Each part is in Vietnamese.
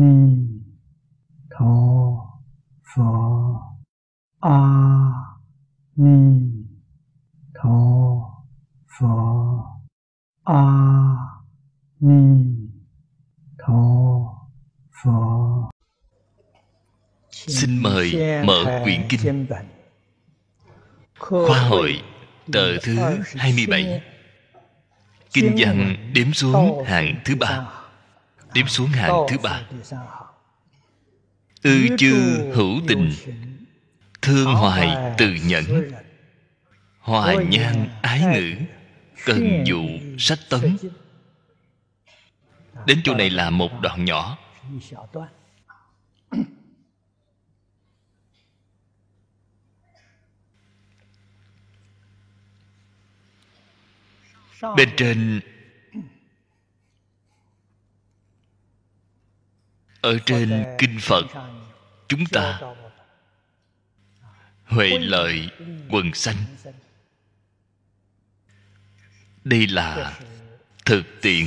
ni tho phở a ni tho phở a ni tho phở Xin mời mở quyển kinh. Khoa hội tờ thứ 27 Kinh văn đếm xuống hàng thứ ba Đếm xuống hàng thứ ba. Ư chư hữu tình, Thương hoài từ nhẫn. Hòa nhan ái ngữ, Cần dụ sách tấn. Đến chỗ này là một đoạn nhỏ. Bên trên Ở trên Kinh Phật Chúng ta Huệ lợi quần sanh. Đây là thực tiễn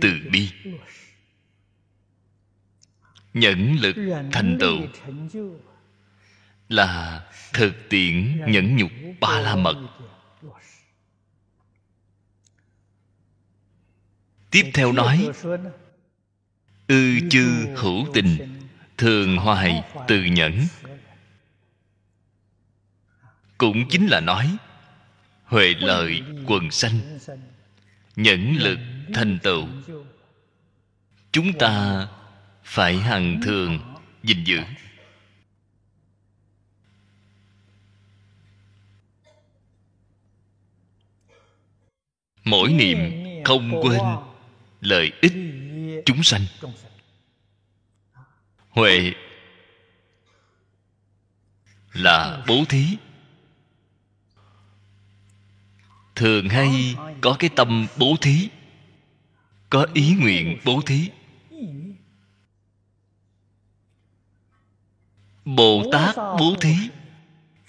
từ bi. Nhẫn lực thành tựu Là thực tiễn nhẫn nhục ba la mật. Tiếp theo nói Ư chư hữu tình, Thường hoài từ nhẫn. Cũng chính là nói, Huệ lợi quần sanh, Nhẫn lực thành tựu. Chúng ta phải hằng thường gìn giữ. Mỗi niệm không quên lợi ích chúng sanh. Huệ là bố thí. Thường hay có cái tâm bố thí có ý nguyện bố thí. Bồ tát bố thí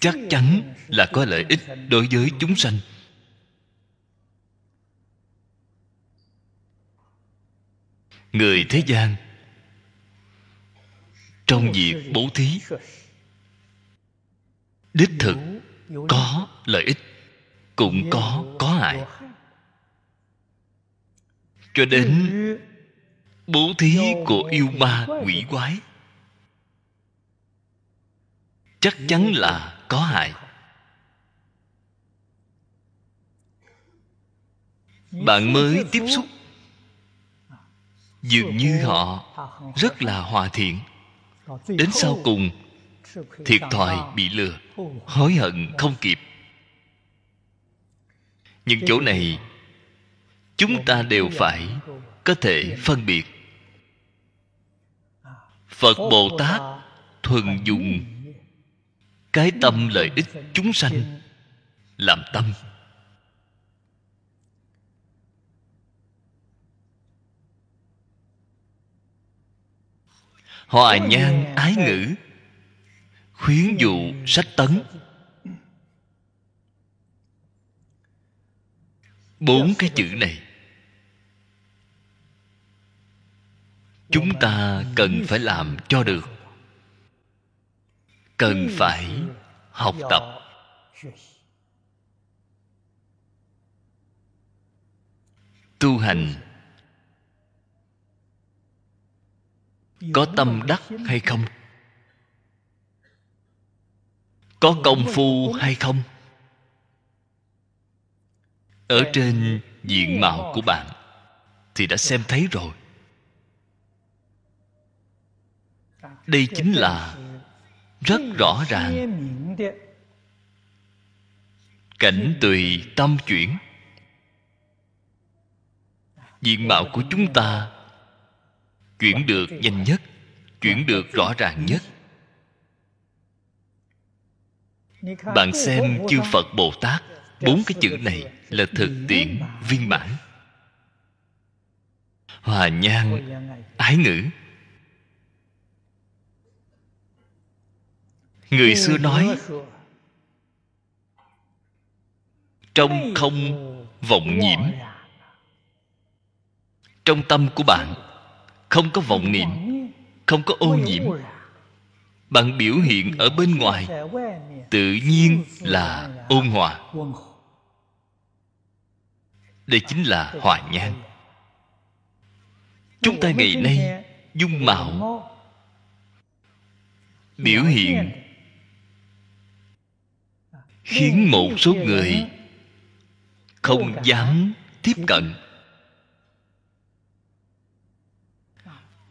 chắc chắn là có lợi ích đối với chúng sanh người thế gian. Trong việc bố thí. Đích thực có lợi ích, cũng có có hại. Cho đến bố thí của yêu ma quỷ quái, chắc chắn là có hại. Bạn mới tiếp xúc dường như họ rất là hòa thiện. Đến sau cùng, thiệt thòi bị lừa, hối hận không kịp. Những chỗ này, chúng ta đều phải có thể phân biệt. Phật bồ tát thuần dùng cái tâm lợi ích chúng sanh làm tâm. Hòa nhan ái ngữ khuyến dụ sách tấn. Bốn cái chữ này chúng ta cần phải làm cho được. Cần phải học tập. Tu hành có tâm đắc hay không? Có công phu hay không? Ở trên diện mạo của bạn thì đã xem thấy rồi. Đây chính là rất rõ ràng. Cảnh tùy tâm chuyển. Diện mạo của chúng ta chuyển được nhanh nhất, chuyển được rõ ràng nhất. Bạn xem chư phật bồ tát, bốn cái chữ này là thực tiễn viên mãn. Hòa nhan ái ngữ. Người xưa nói, trong không vọng nhiễm, trong tâm của bạn không có vọng niệm, không có ô nhiễm. Bằng biểu hiện ở bên ngoài, tự nhiên là ôn hòa. Đây chính là hòa nhan chúng ta ngày nay dung mạo, biểu hiện, khiến một số người không dám tiếp cận.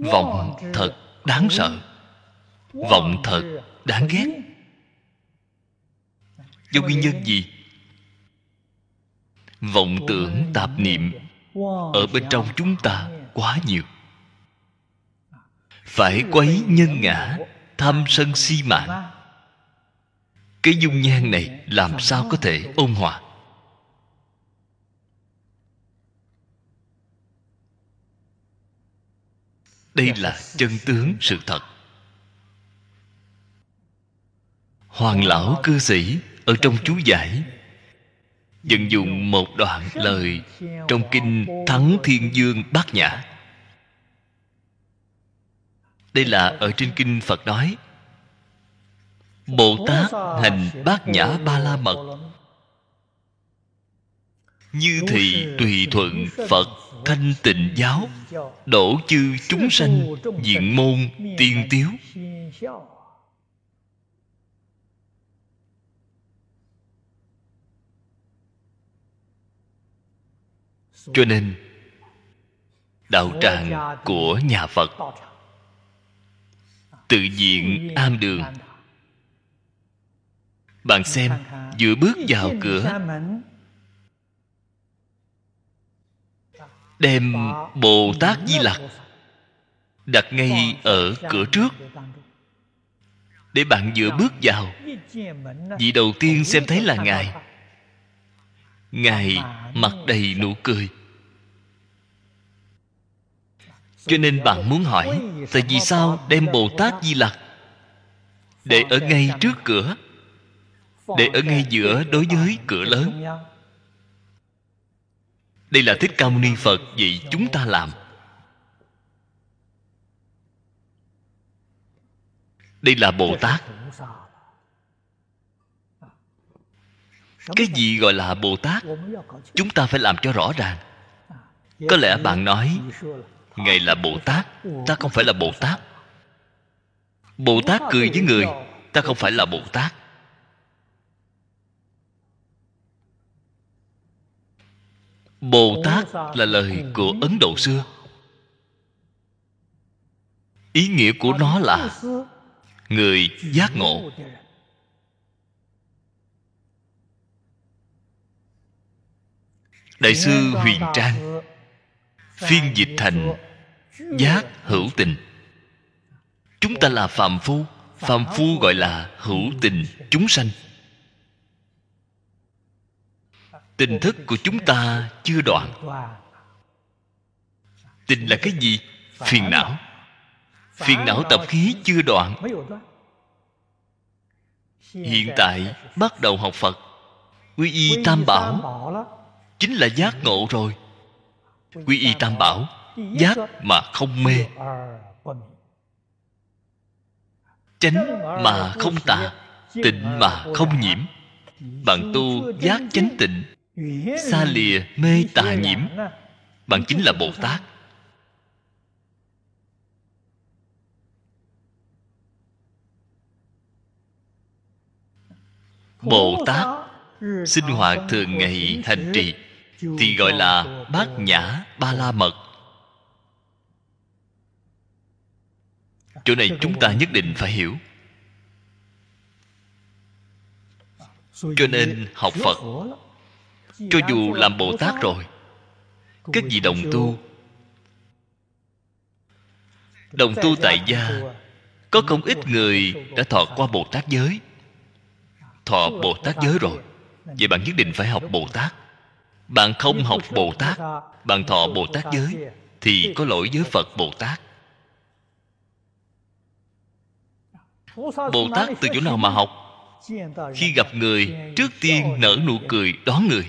Vọng thật đáng sợ. Vọng thật đáng ghét. Do nguyên nhân gì? Vọng tưởng tạp niệm ở bên trong chúng ta quá nhiều. Phải quấy nhân ngã, tham sân si mạng. Cái dung nhan này làm sao có thể ôn hòa? Đây là chân tướng sự thật. Hoàng lão cư sĩ ở trong chú giải, vận dụng một đoạn lời trong kinh thắng thiên dương bát nhã. Đây là ở trên kinh phật nói, bồ tát hành bát nhã ba la mật. Như thị tùy thuận phật thanh tịnh giáo, đổ chư chúng sanh, diện môn, tiên tiếu. Cho nên, đạo tràng của nhà phật tự diện am đường. Bạn xem vừa bước vào cửa đem bồ tát di lặc đặt ngay ở cửa trước để bạn vừa bước vào. Vị đầu tiên xem thấy là ngài. Ngài mặt đầy nụ cười. Cho nên bạn muốn hỏi, tại vì sao đem bồ tát di lặc để ở ngay trước cửa, để ở ngay giữa đối với cửa lớn? Đây là thích ca mâu ni phật vậy chúng ta làm. Đây là bồ tát. Cái gì gọi là bồ tát? Chúng ta phải làm cho rõ ràng. Có lẽ bạn nói, ngài là bồ tát, ta không phải là bồ tát. Bồ tát cười với người, ta không phải là bồ tát. Bồ tát là lời của ấn độ xưa. Ý nghĩa của nó là người giác ngộ. Đại sư huyền trang phiên dịch thành giác hữu tình. Chúng ta là phàm phu phàm phu gọi là hữu tình chúng sanh tình thức của chúng ta chưa đoạn. Tình là cái gì? Phiền não. Phiền não tập khí chưa đoạn. Hiện tại bắt đầu học phật. Quy y tam bảo. Chính là giác ngộ rồi. Quy y tam bảo, giác mà không mê. Chánh mà không tà, tịnh mà không nhiễm. Bạn tu giác chánh tịnh xa lìa mê tà nhiễm. Bạn chính là bồ tát. Bồ tát sinh hoạt thường ngày hành trì, thì gọi là bát nhã ba la mật. Chỗ này chúng ta nhất định phải hiểu. Cho nên học phật cho dù làm bồ tát rồi các vị đồng tu? Đồng tu tại gia, có không ít người đã thọ qua bồ tát giới. Thọ bồ tát giới rồi, vậy bạn nhất định phải học bồ tát. Bạn không học bồ tát, bạn thọ bồ tát giới, thì có lỗi với phật bồ tát. Bồ tát từ chỗ nào mà học? Khi gặp người, trước tiên nở nụ cười đón người.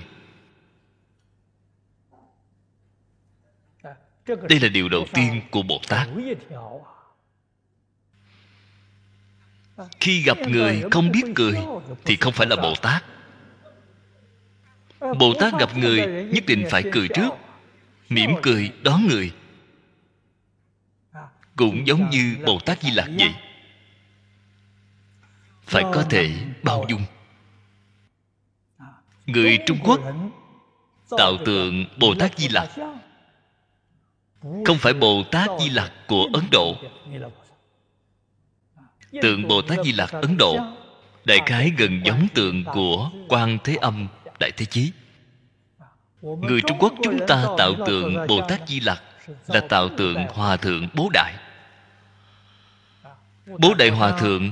Đây là điều đầu tiên của bồ tát khi gặp người không biết cười thì không phải là bồ tát bồ tát gặp người nhất định phải cười trước, mỉm cười đón người. Cũng giống như bồ tát di lặc vậy. Phải có thể bao dung. Người trung quốc tạo tượng bồ tát di lặc không phải bồ tát di lặc của ấn độ. Tượng bồ tát di lặc ấn độ, đại khái gần giống tượng của quan thế âm, đại thế chí. Người trung quốc chúng ta tạo tượng bồ tát di lặc là tạo tượng hòa thượng bố đại. Bố đại hòa thượng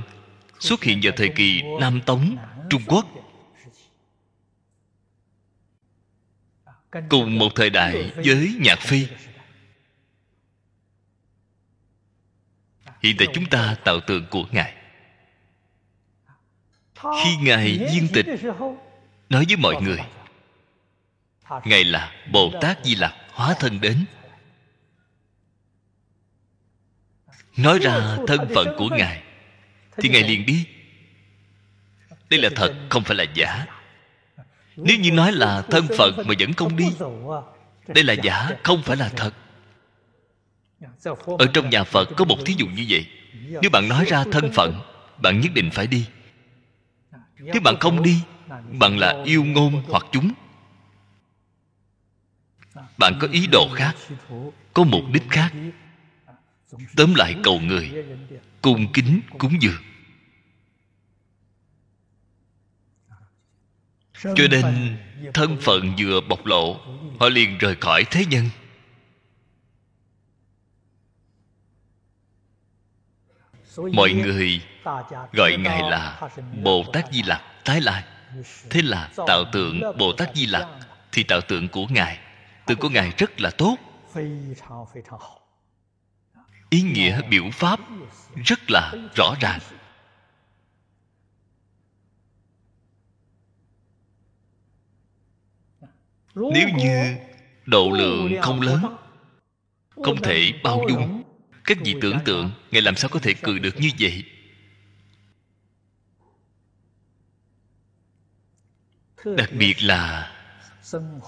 xuất hiện vào thời kỳ nam tống, trung quốc. Cùng một thời đại với nhạc phi hiện tại chúng ta tạo tượng của ngài. Khi ngài viên tịch, nói với mọi người, ngài là bồ tát di lặc hóa thân đến. Nói ra thân phận của ngài, thì ngài liền đi đây là thật, không phải là giả. Nếu như nói là thân phận mà vẫn không đi, đây là giả, không phải là thật ở trong nhà phật có một thí dụ như vậy. Nếu bạn nói ra thân phận, bạn nhất định phải đi. Nếu bạn không đi, bạn là yêu ngôn hoặc chúng. Bạn có ý đồ khác, có mục đích khác. Tóm lại cầu người, cung kính, cúng dường. Cho nên, thân phận vừa bộc lộ, họ liền rời khỏi thế nhân. Mọi người gọi ngài là bồ tát di lặc tái lai. Thế là tạo tượng bồ tát di lặc thì tạo tượng của ngài. Tượng của ngài rất là tốt. Ý nghĩa biểu pháp rất là rõ ràng. Nếu như độ lượng không lớn không thể bao dung các vị tưởng tượng, ngài làm sao có thể cười được như vậy? Đặc biệt là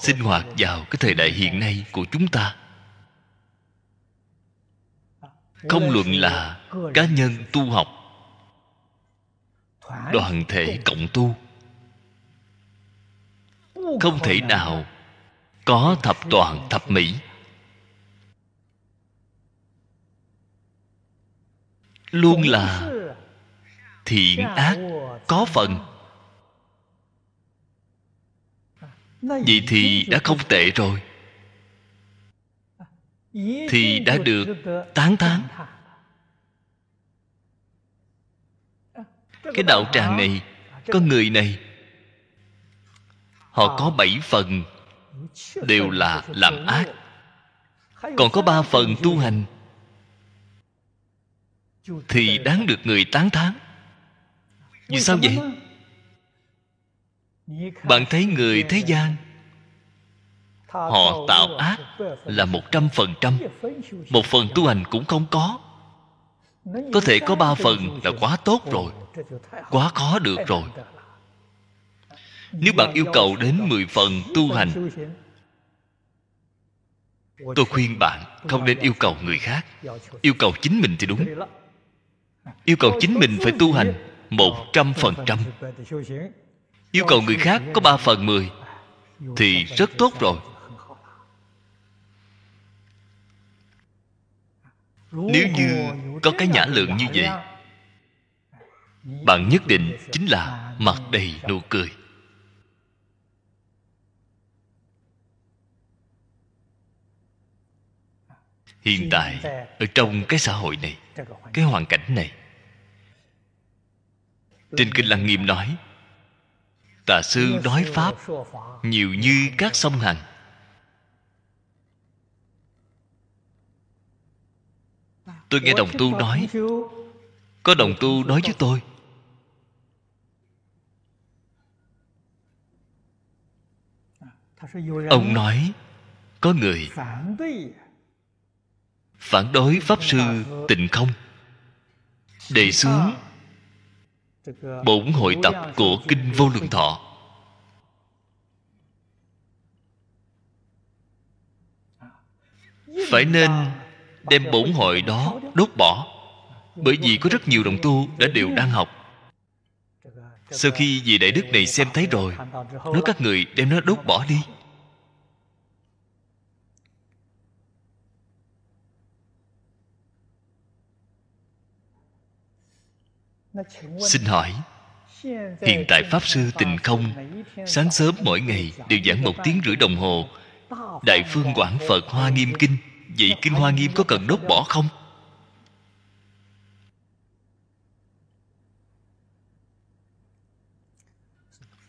sinh hoạt vào cái thời đại hiện nay của chúng ta. Không luận là cá nhân tu học, đoàn thể cộng tu. Không thể nào có thập toàn thập mỹ. Luôn là thiện ác có phần. Vậy thì đã không tệ rồi. Thì đã được tán thán. Cái đạo tràng này có người này họ có bảy phần đều là làm ác. còn có ba phần tu hành thì đáng được người tán thán. Vì sao vậy? Bạn thấy người thế gian, họ tạo ác là một trăm phần trăm. Một phần tu hành cũng không có. Có thể có ba phần là quá tốt rồi, quá khó được rồi. Nếu bạn yêu cầu đến mười phần tu hành, tôi khuyên bạn không nên yêu cầu người khác. Yêu cầu chính mình thì đúng yêu cầu chính mình phải tu hành một trăm phần trăm. Yêu cầu người khác có ba phần mười thì rất tốt rồi. Nếu như có cái nhã lượng như vậy, bạn nhất định chính là mặt đầy nụ cười. Hiện tại, ở trong cái xã hội này cái hoàn cảnh này. Trên kinh lăng nghiêm nói, tà sư nói pháp nhiều như các sông hằng. Tôi nghe đồng tu nói, có đồng tu nói với tôi. Ông nói, có người phản đối pháp sư tịnh không. Đề xướng bổn hội tập của kinh vô lượng thọ. Phải nên đem bổn hội đó đốt bỏ, bởi vì có rất nhiều đồng tu đã đều đang học. Sau khi vị đại đức này xem thấy rồi, nói các người đem nó đốt bỏ đi. Xin hỏi hiện tại pháp sư tình không sáng sớm mỗi ngày đều giảng một tiếng rưỡi đồng hồ. đại phương quảng phật hoa nghiêm kinh vậy kinh hoa nghiêm có cần đốt bỏ không?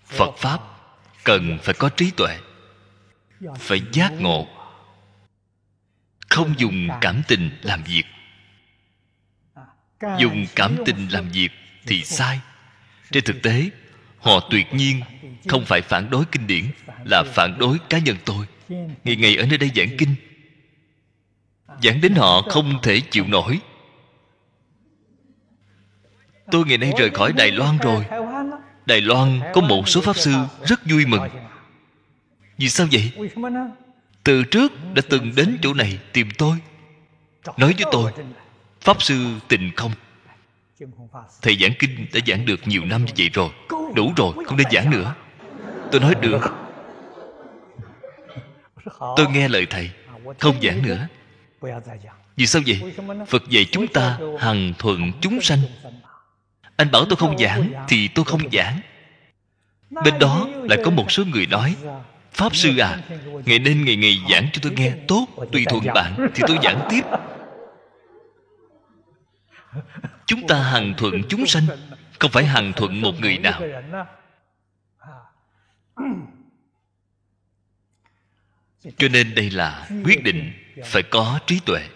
Phật pháp cần phải có trí tuệ phải giác ngộ không dùng cảm tình làm việc dùng cảm tình làm việc thì sai. Trên thực tế, họ tuyệt nhiên không phải phản đối kinh điển, là phản đối cá nhân tôi. Ngày ngày ở nơi đây giảng kinh, giảng đến họ không thể chịu nổi. Tôi ngày nay rời khỏi đài loan rồi. Đài loan có một số pháp sư rất vui mừng. Vì sao vậy? Từ trước đã từng đến chỗ này tìm tôi, nói với tôi pháp sư tình không. Thầy giảng kinh đã giảng được nhiều năm như vậy rồi. Đủ rồi, không nên giảng nữa. Tôi nói được. Tôi nghe lời thầy, không giảng nữa. Vì sao vậy? Phật dạy chúng ta hằng thuận chúng sanh. Anh bảo tôi không giảng thì tôi không giảng. Bên đó lại có một số người nói, pháp sư à ngày nên ngày ngày giảng cho tôi nghe tốt, tùy thuận bạn thì tôi giảng tiếp chúng ta hằng thuận chúng sanh, không phải hằng thuận một người nào. Cho nên đây là quyết định phải có trí tuệ,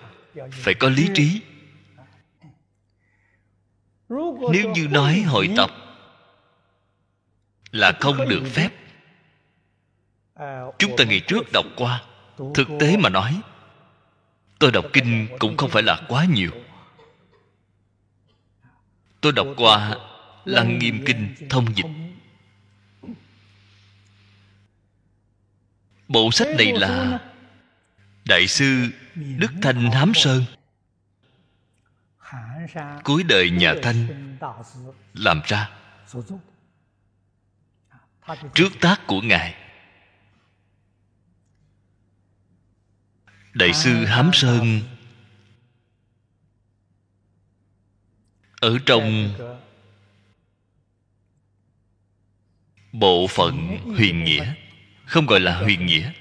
phải có lý trí. Nếu như nói hội tập là không được phép, chúng ta ngày trước đọc qua, thực tế mà nói, tôi đọc kinh cũng không phải là quá nhiều tôi đọc qua lăng nghiêm kinh thông dịch. Bộ sách này là đại sư đức thanh hám sơn. Cuối đời nhà thanh làm ra. Trước tác của ngài. Đại sư hám sơn ở trong bộ phận huyền nghĩa, không gọi là huyền nghĩa,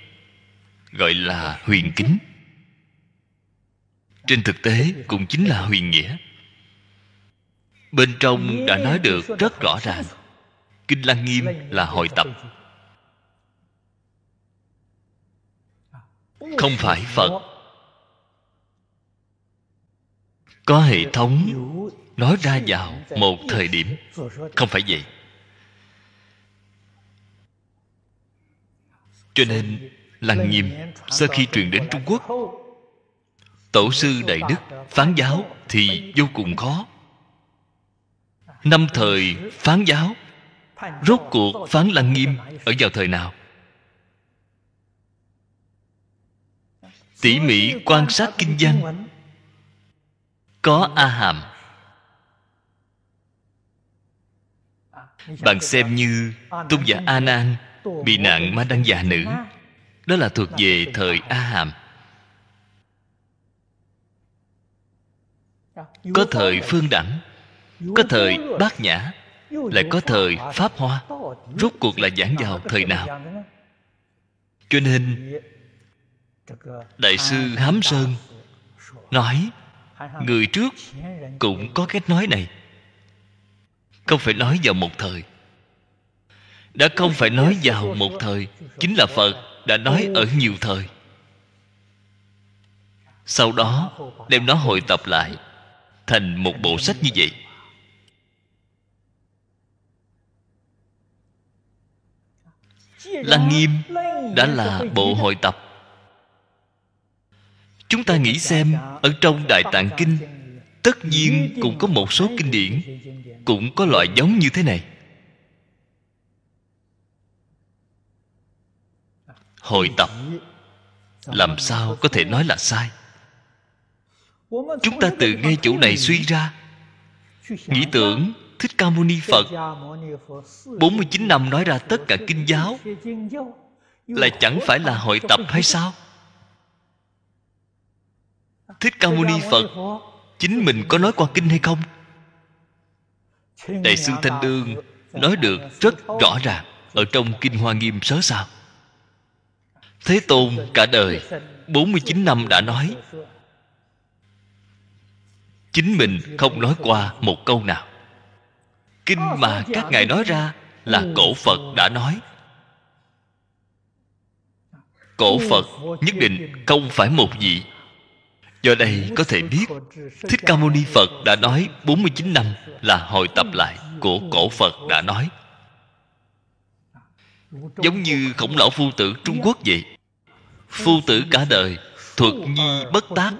gọi là huyền kính. Trên thực tế cũng chính là huyền nghĩa. Bên trong đã nói được rất rõ ràng, kinh lăng nghiêm là hội tập. Không phải phật. Có hệ thống nói ra vào một thời điểm. Không phải vậy. Cho nên, lăng nghiêm, sau khi truyền đến trung quốc, tổ sư đại đức phán giáo thì vô cùng khó. Năm thời phán giáo, rốt cuộc phán lăng nghiêm ở vào thời nào? Tỉ mỉ quan sát kinh văn. Có a hàm bạn xem như tôn giả a nan bị nạn ma đăng già nữ. Đó là thuộc về thời a hàm có thời phương đẳng, có thời bát nhã, lại có thời pháp hoa. Rốt cuộc là giảng vào thời nào? Cho nên, đại sư hám sơn nói, người trước cũng có cách nói này không phải nói vào một thời. Đã không phải nói vào một thời, chính là phật đã nói ở nhiều thời. Sau đó, đem nó hội tập lại thành một bộ sách như vậy. Lăng nghiêm đã là bộ hội tập. Chúng ta nghĩ xem, ở trong đại tạng kinh tất nhiên cũng có một số kinh điển cũng có loại giống như thế này. Hội tập, làm sao có thể nói là sai? Chúng ta từ ngay chỗ này suy ra. Nghĩ tưởng, thích ca mâu ni phật 49 năm nói ra tất cả kinh giáo, là chẳng phải là hội tập hay sao? Thích ca mâu ni phật chính mình có nói qua kinh hay không? Đại sư thanh đương nói được rất rõ ràng ở trong kinh hoa nghiêm sớ sao. Thế tôn cả đời 49 năm đã nói, chính mình không nói qua một câu nào. Kinh mà các ngài nói ra là cổ phật đã nói. Cổ phật nhất định không phải một vị do đây có thể biết, thích ca mâu ni phật đã nói 49 năm là hồi tập lại của cổ phật đã nói. Giống như khổng lão phu tử trung quốc vậy. Phu tử cả đời thuật nhi bất tác.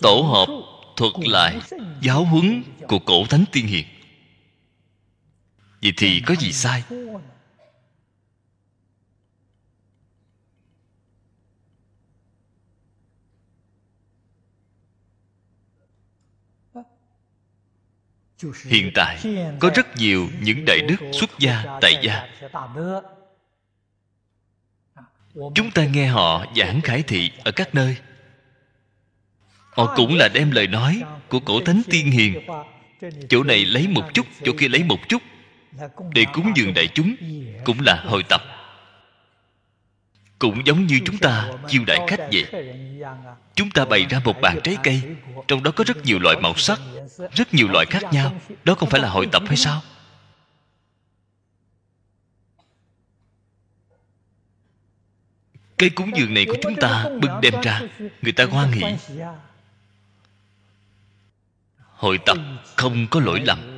Tổ hợp thuật lại giáo huấn của cổ thánh tiên hiền. Vậy thì có gì sai? Hiện tại có rất nhiều những đại đức xuất gia tại gia. Chúng ta nghe họ giảng khải thị ở các nơi. Họ cũng là đem lời nói của cổ thánh tiên hiền. Chỗ này lấy một chút chỗ kia lấy một chút. Để cúng dường đại chúng cũng là hội tập cũng giống như chúng ta chiêu đại khách vậy. Chúng ta bày ra một bàn trái cây, trong đó có rất nhiều loại màu sắc, rất nhiều loại khác nhau. Đó không phải là hội tập hay sao? Cây cúng dường này của chúng ta bưng đem ra, người ta hoan hỉ hội tập không có lỗi lầm.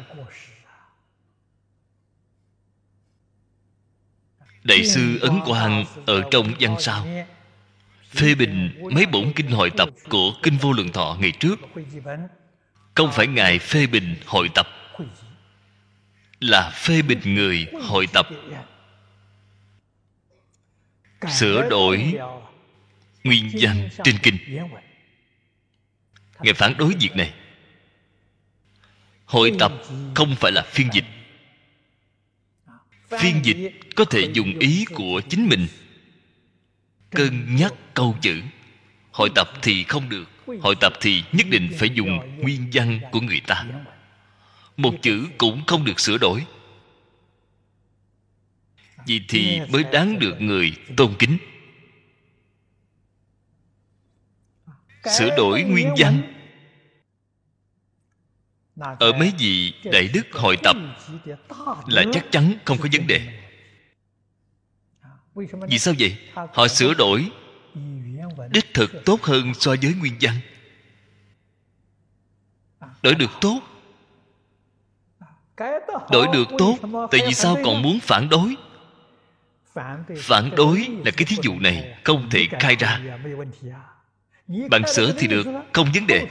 Đại sư ấn quang ở trong văn sao. Phê bình mấy bổn kinh hội tập của kinh vô lượng thọ ngày trước. Không phải ngài phê bình hội tập, là phê bình người hội tập. Sửa đổi nguyên văn trên kinh. Ngài phản đối việc này. Hội tập không phải là phiên dịch phiên dịch có thể dùng ý của chính mình. Cân nhắc câu chữ. Hội tập thì không được. Hội tập thì nhất định phải dùng nguyên văn của người ta. Một chữ cũng không được sửa đổi. Vì thì mới đáng được người tôn kính. Sửa đổi nguyên văn ở mấy vị đại đức hội tập là chắc chắn không có vấn đề. vì sao vậy? họ sửa đổi đích thực tốt hơn so với nguyên văn. Đổi được tốt. Đổi được tốt tại vì sao còn muốn phản đối? Phản đối là cái thí dụ này không thể khai ra. bạn sửa thì được không vấn đề.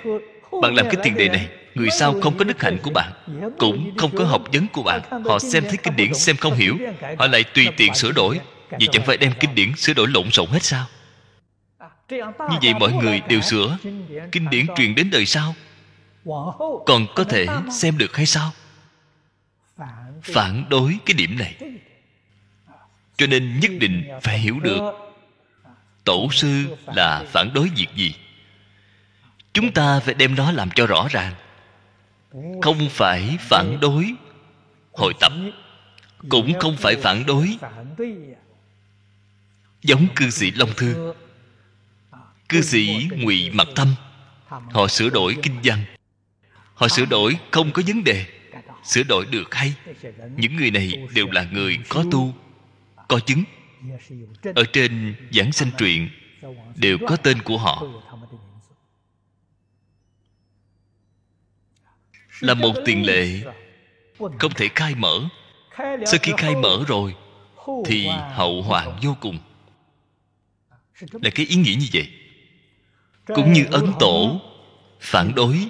bạn làm cái tiền đề này người sau không có đức hạnh của bạn cũng không có học vấn của bạn. Họ xem thấy kinh điển xem không hiểu họ lại tùy tiện sửa đổi. vậy chẳng phải đem kinh điển sửa đổi lộn xộn hết sao? Như vậy mọi người đều sửa. Kinh điển truyền đến đời sau. Còn có thể xem được hay sao? Phản đối cái điểm này. Cho nên nhất định phải hiểu được. Tổ sư là phản đối việc gì? Chúng ta phải đem nó làm cho rõ ràng không phải phản đối. Hội tập, cũng không phải phản đối. Giống cư sĩ long thư. Cư sĩ ngụy mặc thâm họ sửa đổi kinh văn. Họ sửa đổi không có vấn đề. Sửa đổi được hay. Những người này đều là người có tu, có chứng. Ở trên giảng sanh truyện, đều có tên của họ. Là một tiền lệ không thể khai mở. Sau khi khai mở rồi, thì hậu hoạn vô cùng. Là cái ý nghĩa như vậy. Cũng như ấn tổ phản đối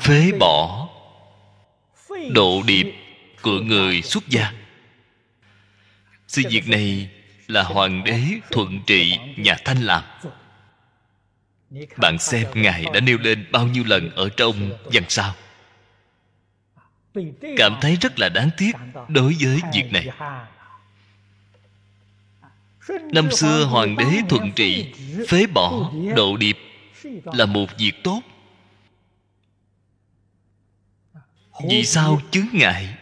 phế bỏ độ điệp của người xuất gia. Sự việc này là hoàng đế thuận trị nhà thanh làm bạn xem ngài đã nêu lên bao nhiêu lần ở trong văn sao? Cảm thấy rất là đáng tiếc đối với việc này. Năm xưa hoàng đế thuận trị phế bỏ độ điệp là một việc tốt. Vì sao chướng ngại?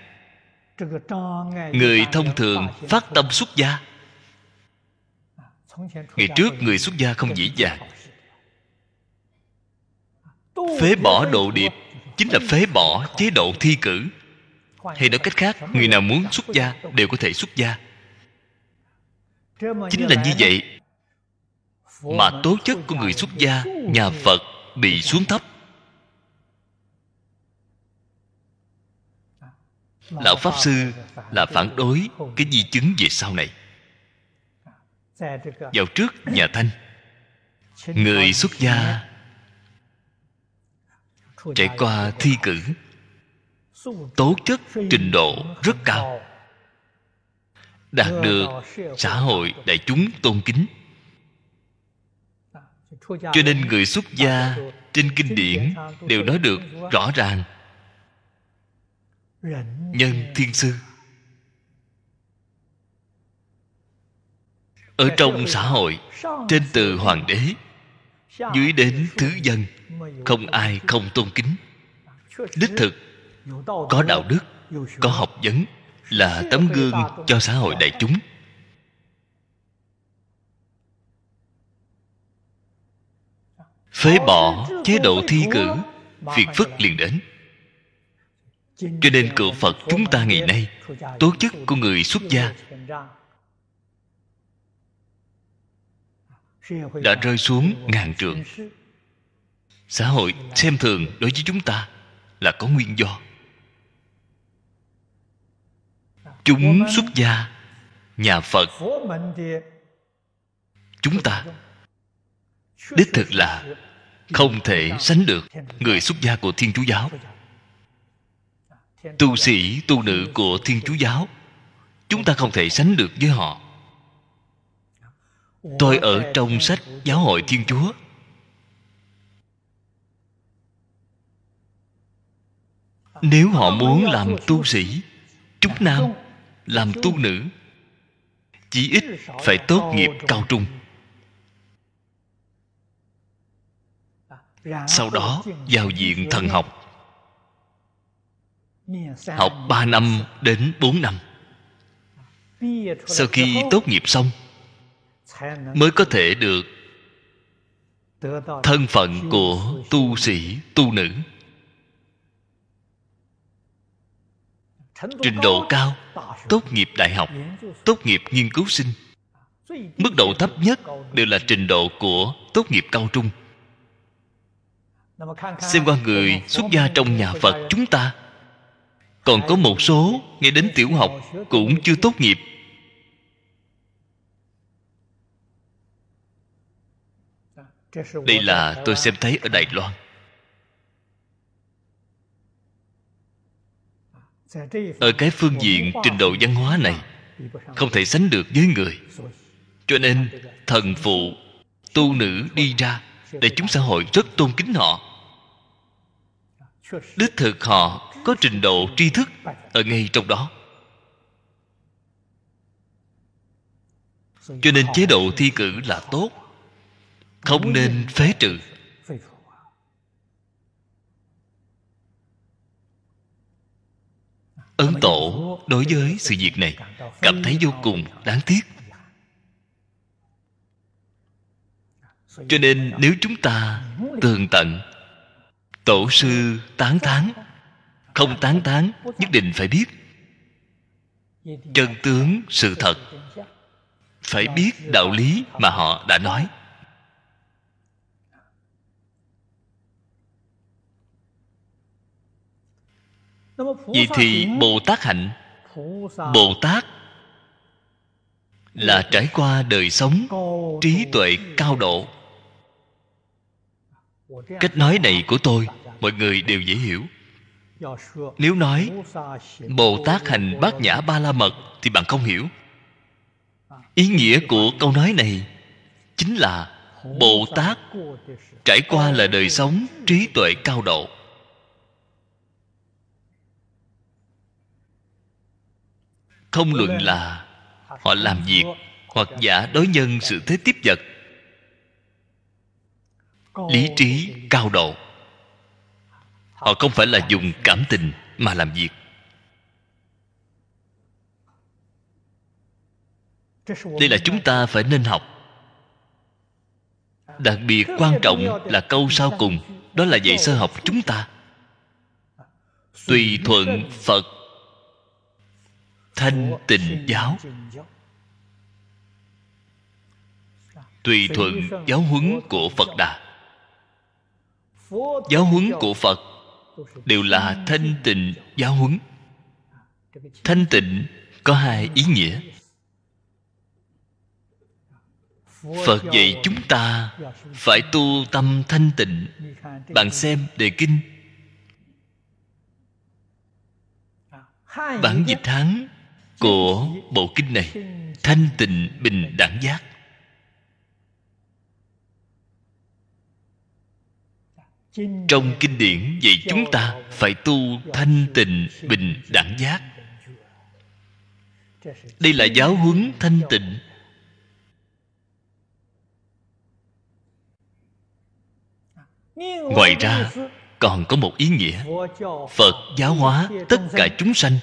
Người thông thường phát tâm xuất gia. Ngày trước người xuất gia không dễ dàng phế bỏ độ điệp chính là phế bỏ chế độ thi cử. Hay nói cách khác, người nào muốn xuất gia đều có thể xuất gia. Chính là như vậy mà tố chất của người xuất gia, nhà phật bị xuống thấp. Lão pháp sư là phản đối cái di chứng về sau này. Vào trước nhà thanh, người xuất gia trải qua thi cử tố chất trình độ rất cao đạt được xã hội đại chúng tôn kính. Cho nên người xuất gia trên kinh điển đều nói được rõ ràng. Nhân thiên sư. Ở trong xã hội trên từ hoàng đế dưới đến thứ dân không ai không tôn kính. Đích thực, có đạo đức, có học vấn là tấm gương cho xã hội đại chúng. Phế bỏ chế độ thi cử, phiền phức liền đến. Cho nên cựu phật chúng ta ngày nay tố chức của người xuất gia đã rơi xuống ngàn trượng xã hội xem thường đối với chúng ta là có nguyên do. Chúng xuất gia, nhà phật. Chúng ta đích thực là không thể sánh được người xuất gia của thiên chúa giáo. Tu sĩ, tu nữ của thiên chúa giáo, chúng ta không thể sánh được với họ. Tôi ở trong sách giáo hội thiên chúa nếu họ muốn làm tu sĩ, chúng nam làm tu nữ, chỉ ít phải tốt nghiệp cao trung. Sau đó vào viện thần học. Học 3 năm đến 4 năm. Sau khi tốt nghiệp xong, mới có thể được thân phận của tu sĩ, tu nữ. Trình độ cao, tốt nghiệp đại học, tốt nghiệp nghiên cứu sinh. Mức độ thấp nhất đều là trình độ của tốt nghiệp cao trung. Xem qua người xuất gia trong nhà phật chúng ta, còn có một số nghe đến tiểu học cũng chưa tốt nghiệp. Đây là tôi xem thấy ở đài loan. Ở cái phương diện trình độ văn hóa này, không thể sánh được với người. Cho nên, thần phụ, tu nữ đi ra để chúng xã hội rất tôn kính họ. Đích thực họ có trình độ tri thức ở ngay trong đó. Cho nên chế độ thi cử là tốt, không nên phế trừ. Ấn tổ đối với sự việc này. Cảm thấy vô cùng đáng tiếc. Cho nên nếu chúng ta tường tận, tổ sư tán thán, không tán thán, nhất định phải biết. Chân tướng sự thật, phải biết đạo lý mà họ đã nói. Vì thì bồ tát hạnh. Bồ tát là trải qua đời sống trí tuệ cao độ. Cách nói này của tôi, mọi người đều dễ hiểu. Nếu nói bồ tát hành bát nhã ba la mật thì bạn không hiểu. Ý nghĩa của câu nói này chính là bồ tát trải qua là đời sống trí tuệ cao độ. Không luận là họ làm việc hoặc giả đối nhân sự thế tiếp vật. Lý trí cao độ. Họ không phải là dùng cảm tình mà làm việc. Đây là chúng ta phải nên học. Đặc biệt quan trọng là câu sau cùng, đó là dạy sơ học chúng ta. Tùy thuận phật thanh tịnh giáo. tùy thuận giáo huấn của phật đà. Giáo huấn của phật đều là thanh tịnh giáo. huấn. Thanh tịnh có hai ý nghĩa. Phật dạy chúng ta phải tu tâm thanh tịnh. Bạn xem đề kinh. Bản dịch hán của bộ kinh này, thanh tịnh bình đẳng giác. Trong kinh điển vậy chúng ta phải tu thanh tịnh bình đẳng giác. Đây là giáo huấn thanh tịnh. Ngoài ra, còn có một ý nghĩa. Phật giáo hóa tất cả chúng sanh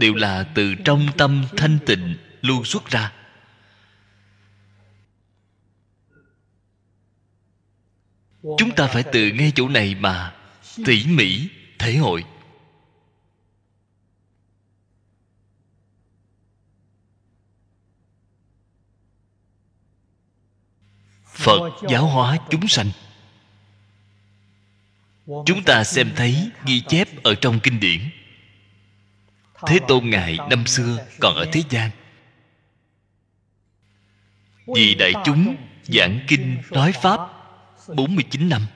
đều là từ trong tâm thanh tịnh lưu xuất ra. Chúng ta phải từ ngay chỗ này mà tỉ mỉ, thể hội. Phật giáo hóa chúng sanh. Chúng ta xem thấy ghi chép ở trong kinh điển thế tôn ngài năm xưa còn ở thế gian. Vì đại chúng giảng kinh nói pháp 49 năm.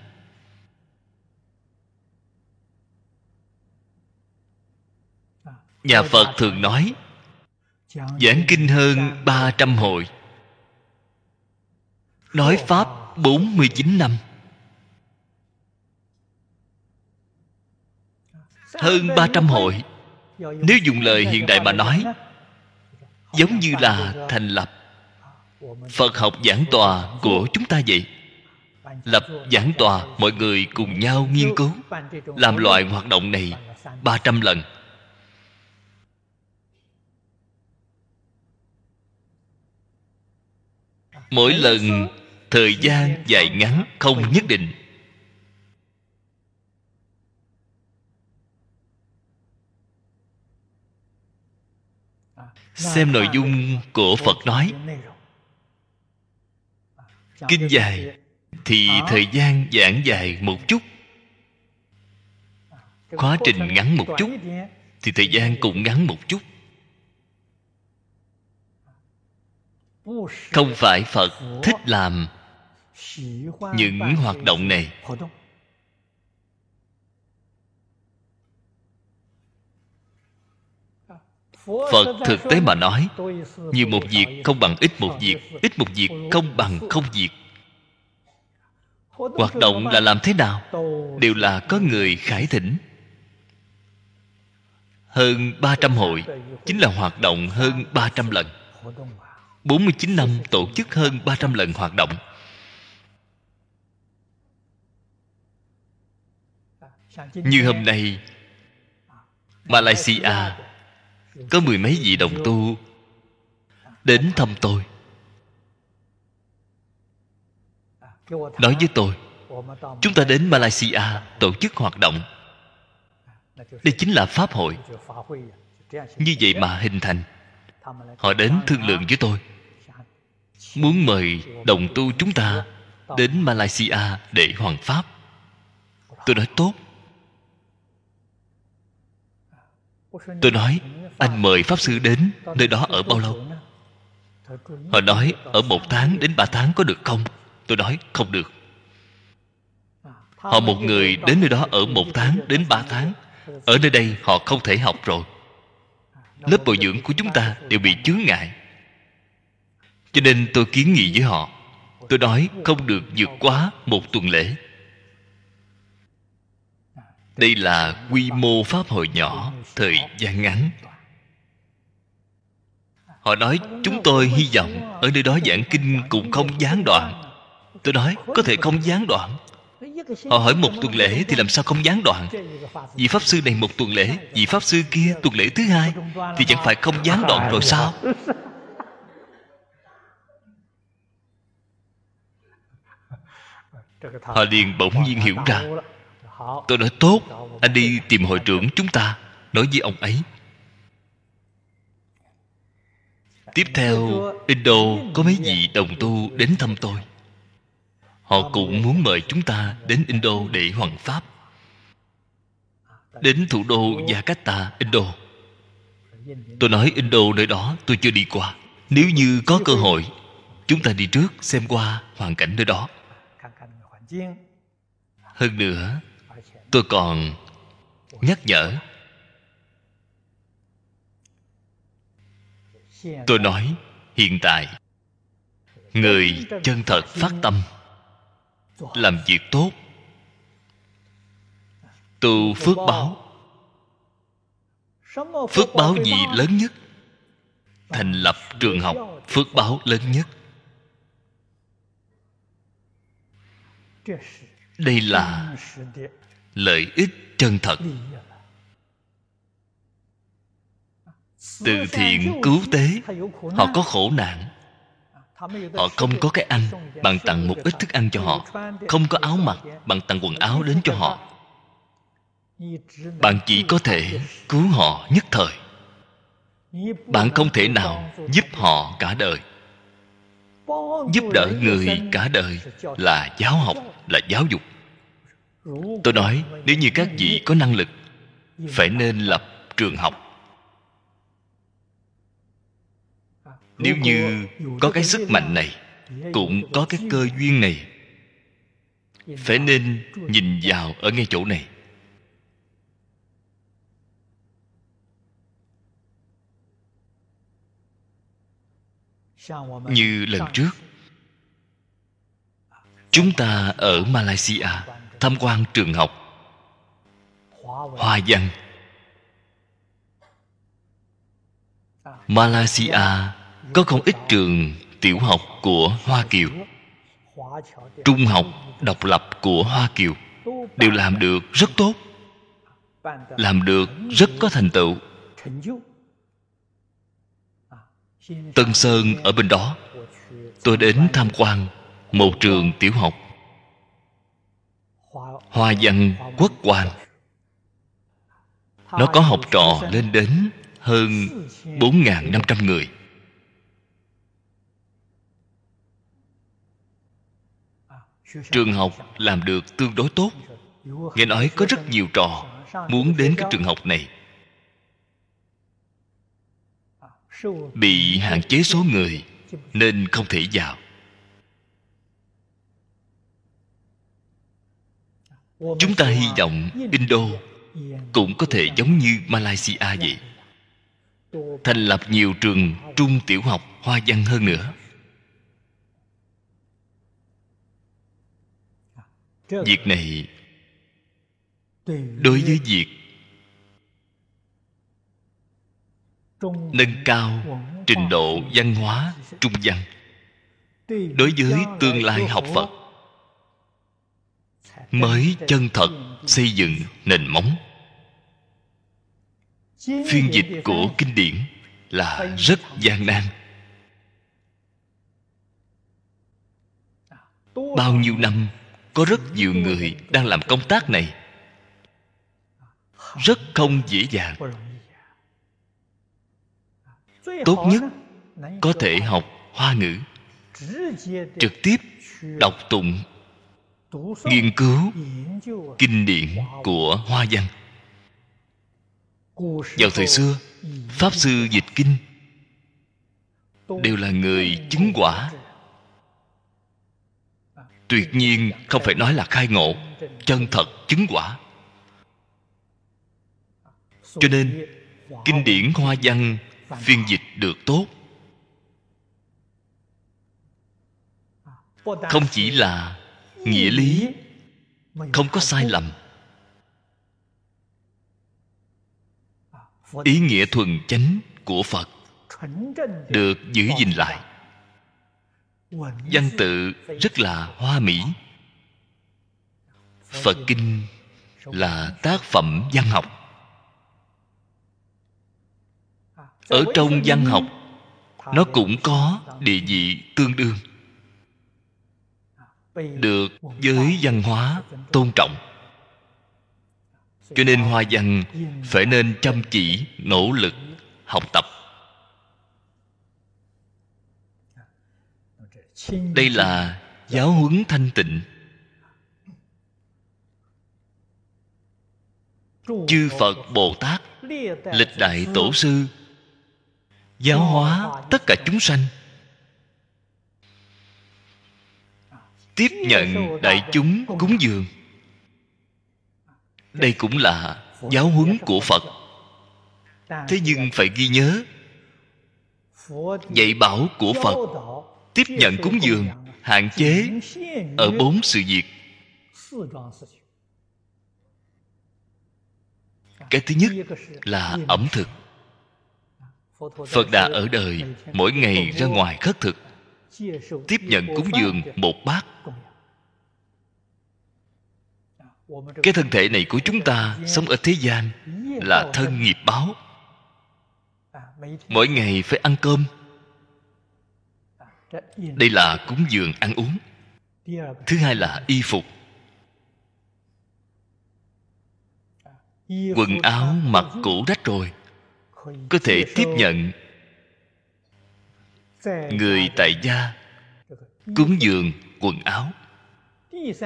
Nhà Phật thường nói, Giảng kinh hơn 300 hội Nói Pháp 49 năm. Hơn 300 hội nếu dùng lời hiện đại mà nói, Giống như là thành lập Phật học giảng tòa của chúng ta vậy. Lập giảng tòa, mọi người cùng nhau nghiên cứu, làm loại hoạt động này 300 lần. Mỗi lần thời gian dài ngắn không nhất định xem nội dung của phật nói. Kinh dài thì thời gian giảng dài một chút. Quá trình ngắn một chút thì thời gian cũng ngắn một chút. Không phải phật thích làm những hoạt động này. Phật thực tế mà nói nhiều một việc không bằng ít một việc, ít một việc không bằng không việc. Hoạt động là làm thế nào? Đều là có người khải thỉnh. Hơn 300 hội, chính là hoạt động hơn 300 lần. 49 năm tổ chức hơn 300 lần hoạt động. Như hôm nay, Malaysia có mười mấy vị đồng tu Đến thăm tôi. Nói với tôi, chúng ta đến malaysia tổ chức hoạt động. Đây chính là pháp hội. Như vậy mà hình thành. Họ đến thương lượng với tôi. Muốn mời đồng tu chúng ta đến malaysia để hoàn pháp. Tôi nói, tốt. Tôi nói anh mời pháp sư đến nơi đó ở bao lâu? Họ nói ở một tháng đến ba tháng có được không? Tôi nói không được. Họ một người đến nơi đó ở một tháng đến ba tháng. Ở nơi đây họ không thể học rồi. Lớp bồi dưỡng của chúng ta đều bị chướng ngại. Cho nên tôi kiến nghị với họ. Tôi nói không được vượt quá một tuần lễ đây là quy mô pháp hội nhỏ, thời gian ngắn. Họ nói, chúng tôi hy vọng ở nơi đó giảng kinh cũng không gián đoạn. Tôi nói, có thể không gián đoạn. Họ hỏi, một tuần lễ thì làm sao không gián đoạn? Vị pháp sư này một tuần lễ, vị pháp sư kia tuần lễ thứ hai, thì chẳng phải không gián đoạn rồi sao? Họ liền bỗng nhiên hiểu ra tôi nói tốt, anh đi tìm hội trưởng chúng ta, nói với ông ấy. Tiếp theo, indo có mấy vị đồng tu đến thăm tôi. Họ cũng muốn mời chúng ta đến indo để hoằng pháp. Đến thủ đô jakarta, indo. Tôi nói, indo, nơi đó tôi chưa đi qua. Nếu như có cơ hội, chúng ta đi trước xem qua hoàn cảnh nơi đó. Hơn nữa tôi còn nhắc nhở. Tôi nói, hiện tại, người chân thật phát tâm, làm việc tốt, tu phước báo. Phước báo gì lớn nhất? Thành lập trường học, phước báo lớn nhất. Đây là lợi ích chân thật. Từ thiện cứu tế, họ có khổ nạn. Họ không có cái ăn bạn tặng một ít thức ăn cho họ, không có áo mặc bạn tặng quần áo đến cho họ. Bạn chỉ có thể cứu họ nhất thời. Bạn không thể nào giúp họ cả đời. Giúp đỡ người cả đời là giáo học, là giáo dục tôi nói, nếu như các vị có năng lực, phải nên lập trường học. Nếu như có cái sức mạnh này, cũng có cái cơ duyên này, phải nên nhìn vào ở ngay chỗ này. Như lần trước, chúng ta ở malaysia tham quan trường học. Hoa văn. Malaysia có không ít trường tiểu học của hoa kiều. Trung học, độc lập của hoa kiều đều làm được rất tốt, làm được rất có thành tựu. Tân sơn ở bên đó. Tôi đến tham quan một trường tiểu học hoa văn quốc quan nó có học trò lên đến hơn 4.500 người. Trường học làm được tương đối tốt. Nghe nói có rất nhiều trò muốn đến cái trường học này. Bị hạn chế số người nên không thể vào. Chúng ta hy vọng indo cũng có thể giống như malaysia vậy, thành lập nhiều trường trung tiểu học hoa văn hơn nữa. Việc này đối với việc nâng cao trình độ văn hóa trung văn, đối với tương lai học phật mới chân thật xây dựng nền móng. Phiên dịch của kinh điển là rất gian nan. Bao nhiêu năm, có rất nhiều người đang làm công tác này. Rất không dễ dàng. Tốt nhất có thể học hoa ngữ, trực tiếp đọc tụng nghiên cứu kinh điển của hoa văn. Vào thời xưa, pháp sư dịch kinh đều là người chứng quả. Tuyệt nhiên không phải nói là khai ngộ, chân thật chứng quả. Cho nên, kinh điển hoa văn phiên dịch được tốt. Không chỉ là nghĩa lý. Không có sai lầm. Ý nghĩa thuần chánh của phật được giữ gìn lại. Văn tự rất là hoa mỹ. Phật kinh là tác phẩm văn học. Ở trong văn học, nó cũng có địa vị tương đương được giới văn hóa tôn trọng. Cho nên hoa văn phải nên chăm chỉ, nỗ lực, học tập. Đây là giáo huấn thanh tịnh. Chư phật bồ tát, lịch đại tổ sư, giáo hóa tất cả chúng sanh. Tiếp nhận đại chúng cúng dường. Đây cũng là giáo huấn của phật. thế nhưng phải ghi nhớ dạy bảo của phật tiếp nhận cúng dường hạn chế ở bốn sự việc. Cái thứ nhất là ẩm thực. Phật đã ở đời mỗi ngày ra ngoài khất thực tiếp nhận cúng dường một bát. Cái thân thể này của chúng ta sống ở thế gian là thân nghiệp báo. Mỗi ngày phải ăn cơm. Đây là cúng dường ăn uống. Thứ hai là y phục. Quần áo mặc cũ rách rồi. Có thể tiếp nhận người tại gia, cúng dường quần áo.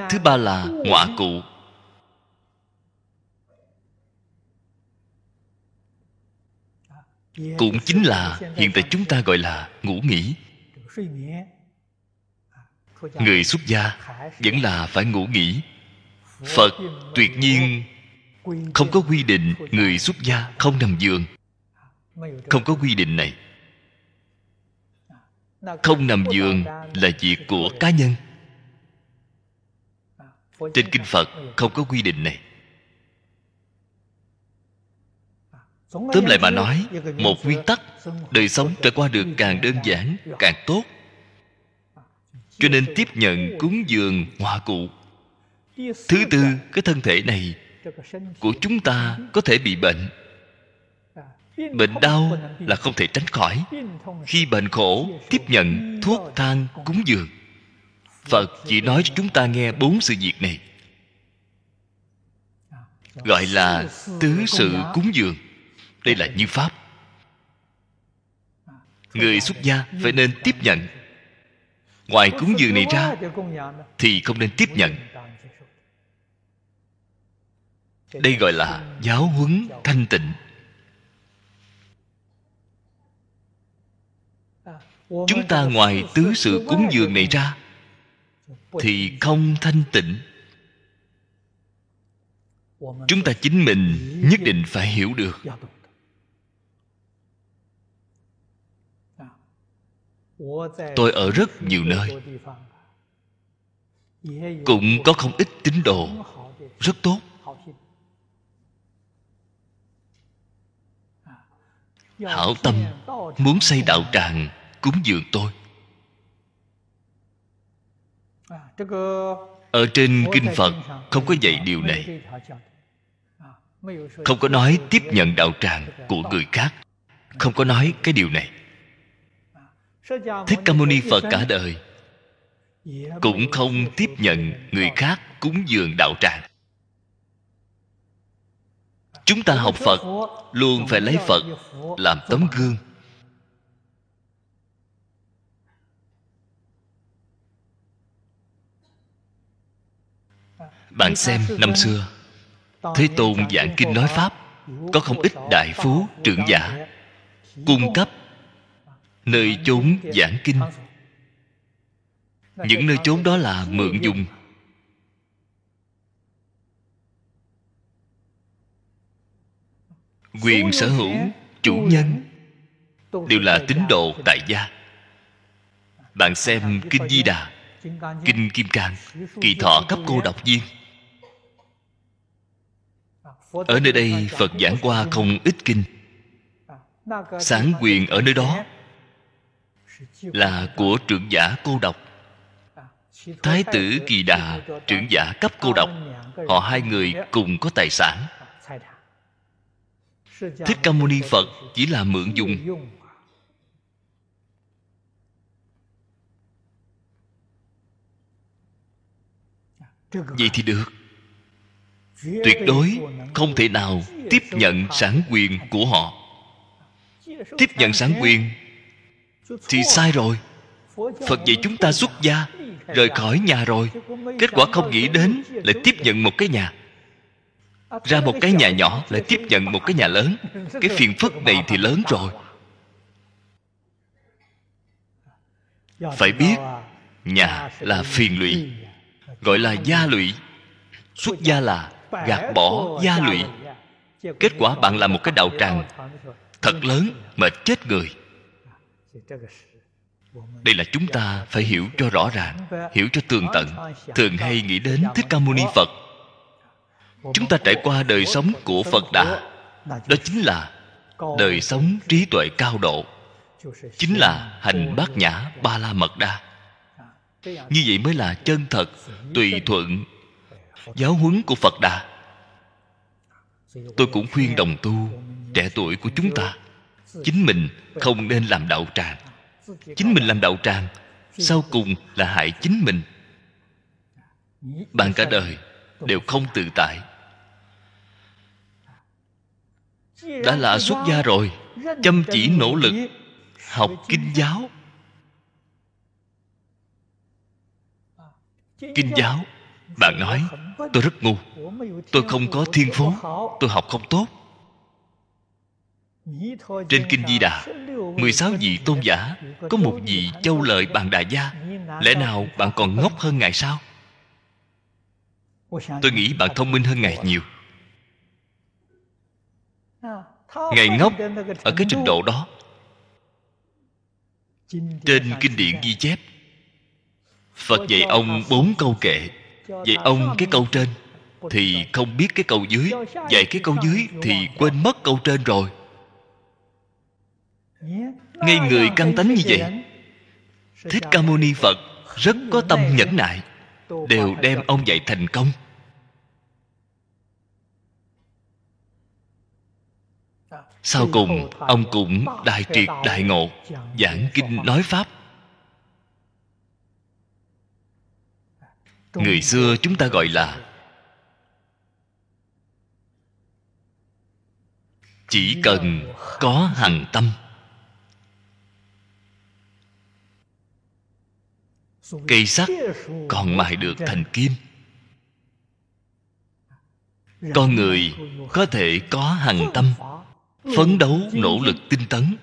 Thứ ba là ngọa cụ. Cũng chính là hiện tại chúng ta gọi là ngủ nghỉ. Người xuất gia vẫn là phải ngủ nghỉ. Phật tuyệt nhiên không có quy định người xuất gia không nằm giường. Không có quy định này không nằm giường là việc của cá nhân. Trên kinh phật không có quy định này. Tóm lại mà nói, một nguyên tắc, đời sống trải qua được càng đơn giản, càng tốt. Cho nên tiếp nhận cúng dường hòa cụ. Thứ tư, cái thân thể này của chúng ta có thể bị bệnh bệnh đau là không thể tránh khỏi. Khi bệnh khổ, tiếp nhận thuốc thang cúng dường. Phật chỉ nói cho chúng ta nghe bốn sự việc này. Gọi là tứ sự cúng dường. Đây là như pháp. Người xuất gia phải nên tiếp nhận. Ngoài cúng dường này ra, thì không nên tiếp nhận. Đây gọi là giáo huấn thanh tịnh. Chúng ta ngoài tứ sự cúng dường này ra, thì không thanh tịnh. Chúng ta chính mình nhất định phải hiểu được. Tôi ở rất nhiều nơi, cũng có không ít tín đồ. Rất tốt. Hảo tâm muốn xây đạo tràng cúng dường tôi. Ở trên kinh phật, không có dạy điều này. Không có nói tiếp nhận đạo tràng của người khác. Không có nói cái điều này. Thích ca mâu ni phật cả đời cũng không tiếp nhận người khác cúng dường đạo tràng. Chúng ta học phật, luôn phải lấy phật làm tấm gương. Bạn xem năm xưa, thế tôn giảng kinh nói pháp, có không ít đại phú, trưởng giả, cung cấp nơi chốn giảng kinh. Những nơi chốn đó là mượn dùng. Quyền sở hữu, chủ nhân, đều là tín đồ tại gia. Bạn xem kinh di đà, kinh kim cang, kỳ thọ cấp cô độc viên ở nơi đây phật giảng qua không ít kinh. Sáng quyền ở nơi đó là của trưởng giả cô độc. Thái tử kỳ đà, trưởng giả cấp cô độc, họ hai người cùng có tài sản. Thích ca mâu ni phật chỉ là mượn dùng. Vậy thì được tuyệt đối không thể nào tiếp nhận sản quyền của họ. Tiếp nhận sản quyền thì sai rồi. Phật dạy chúng ta xuất gia, rời khỏi nhà rồi. Kết quả không nghĩ đến lại tiếp nhận một cái nhà. Ra một cái nhà nhỏ lại tiếp nhận một cái nhà lớn. Cái phiền phức này thì lớn rồi. Phải biết, nhà là phiền lụy, gọi là gia lụy. Xuất gia là gạt bỏ gia lụy. kết quả bạn làm một cái đạo tràng thật lớn mà chết người. Đây là chúng ta phải hiểu cho rõ ràng hiểu cho tường tận. Thường hay nghĩ đến thích ca mâu ni phật. Chúng ta trải qua đời sống của phật đà. Đó chính là đời sống trí tuệ cao độ. Chính là hành bát nhã ba la mật đa. Như vậy mới là chân thật tùy thuận giáo huấn của phật đà. Tôi cũng khuyên đồng tu, trẻ tuổi của chúng ta, chính mình không nên làm đạo tràng. Chính mình làm đạo tràng, sau cùng là hại chính mình. Bạn cả đời đều không tự tại. Đã là xuất gia rồi, chăm chỉ nỗ lực, học kinh giáo. Kinh giáo bạn nói, tôi rất ngu. Tôi không có thiên phú. Tôi học không tốt. Trên kinh di đà 16 vị tôn giả, có một vị châu lợi bàn đà gia. Lẽ nào bạn còn ngốc hơn ngài sao? Tôi nghĩ bạn thông minh hơn ngài nhiều. Ngài ngốc ở cái trình độ đó. Trên kinh điển ghi chép, phật dạy ông bốn câu kệ dạy ông cái câu trên thì không biết cái câu dưới. Dạy cái câu dưới thì quên mất câu trên rồi. Ngay người căng tánh như vậy. thích ca mâu ni phật rất có tâm nhẫn nại đều đem ông dạy thành công. Sau cùng ông cũng đại triệt đại ngộ giảng kinh nói pháp người xưa chúng ta gọi là chỉ cần có hằng tâm. Cây sắt còn mài được thành kim. Con người có thể có hằng tâm phấn đấu nỗ lực tinh tấn.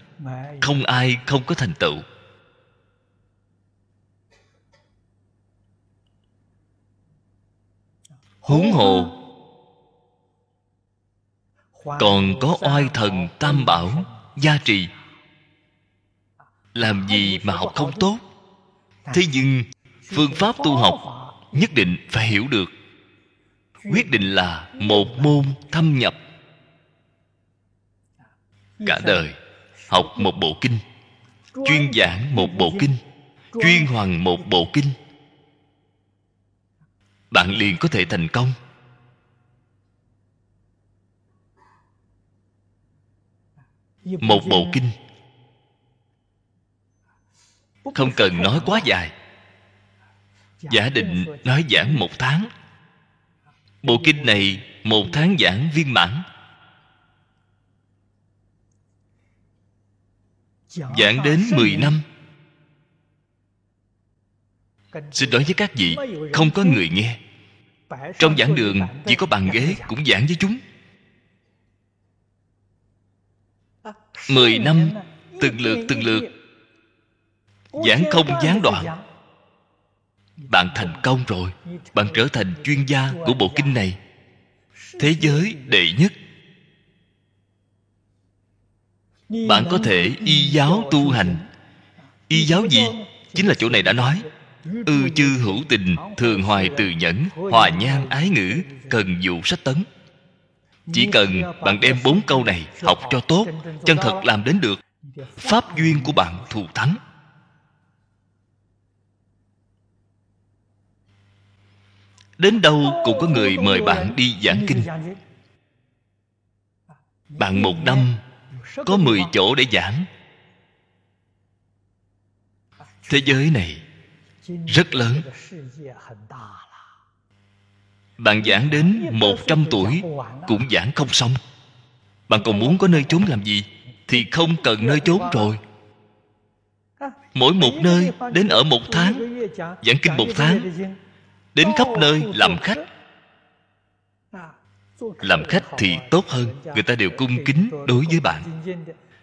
Không ai không có thành tựu huống hồ. Còn có oai thần tam bảo gia trì. Làm gì mà học không tốt? Thế nhưng phương pháp tu học nhất định phải hiểu được. Quyết định là một môn thâm nhập. Cả đời học một bộ kinh chuyên giảng một bộ kinh chuyên hoàn một bộ kinh bạn liền có thể thành công. Một bộ kinh. Không cần nói quá dài. Giả định nói giảng một tháng. Bộ kinh này một tháng giảng viên mãn. Giảng đến 10 năm. Xin nói với các vị, không có người nghe trong giảng đường chỉ có bàn ghế cũng giảng với chúng. Mười năm từng lượt từng lượt. Giảng không gián đoạn. Bạn thành công rồi. Bạn trở thành chuyên gia của bộ kinh này. Thế giới đệ nhất. Bạn có thể y giáo tu hành. Y giáo gì? Chính là chỗ này đã nói ư chư hữu tình, thường hoài từ nhẫn, hòa nhan ái ngữ, cần dụ sách tấn. Chỉ cần bạn đem bốn câu này học cho tốt, chân thật làm đến được pháp duyên của bạn thù thắng. Đến đâu cũng có người mời bạn đi giảng kinh. Bạn một năm, có mười chỗ để giảng. Thế giới này rất lớn. Bạn giảng đến một trăm tuổi cũng giảng không xong. Bạn còn muốn có nơi chốn làm gì thì không cần nơi chốn rồi. Mỗi một nơi đến ở một tháng, giảng kinh một tháng, đến khắp nơi làm khách. Làm khách thì tốt hơn, người ta đều cung kính đối với bạn.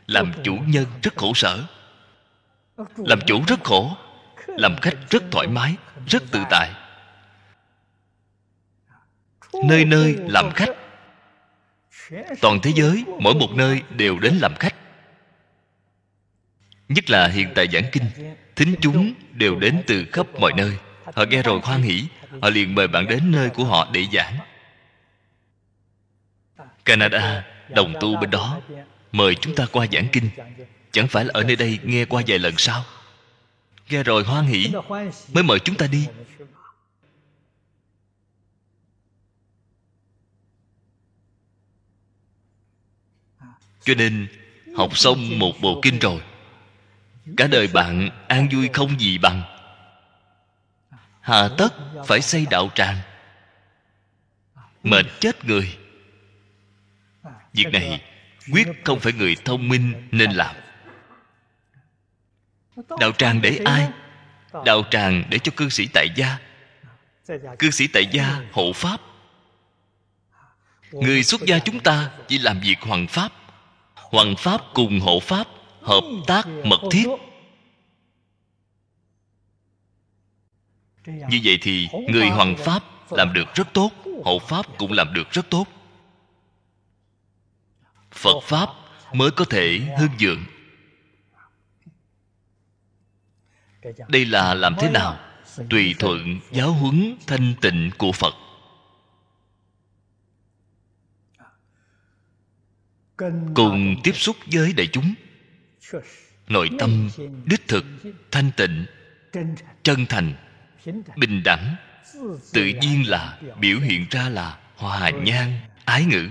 Làm chủ nhân rất khổ sở. Làm chủ rất khổ làm khách rất thoải mái rất tự tại. Nơi nơi làm khách. Toàn thế giới mỗi một nơi đều đến làm khách. Nhất là hiện tại giảng kinh thính chúng đều đến từ khắp mọi nơi. Họ nghe rồi hoan hỉ, họ liền mời bạn đến nơi của họ để giảng. Canada đồng tu bên đó mời chúng ta qua giảng kinh. Chẳng phải là ở nơi đây nghe qua vài lần sao? Nghe rồi hoan hỷ mới mời chúng ta đi. Cho nên, học xong một bộ kinh rồi. Cả đời bạn an vui không gì bằng. Hà tất phải xây đạo tràng. Mệt chết người. Việc này quyết không phải người thông minh nên làm đạo tràng để ai? đạo tràng để cho cư sĩ tại gia. Cư sĩ tại gia hộ pháp. Người xuất gia chúng ta chỉ làm việc hoàng pháp. Hoàng pháp cùng hộ pháp hợp tác mật thiết. như vậy thì người hoàng pháp làm được rất tốt hộ pháp cũng làm được rất tốt. phật pháp mới có thể hưng dượng đây là làm thế nào? Tùy thuận, giáo huấn, thanh tịnh của phật. Cùng tiếp xúc với đại chúng. Nội tâm đích thực, thanh tịnh, chân thành, bình đẳng. Tự nhiên là, biểu hiện ra là hòa nhan ái ngữ.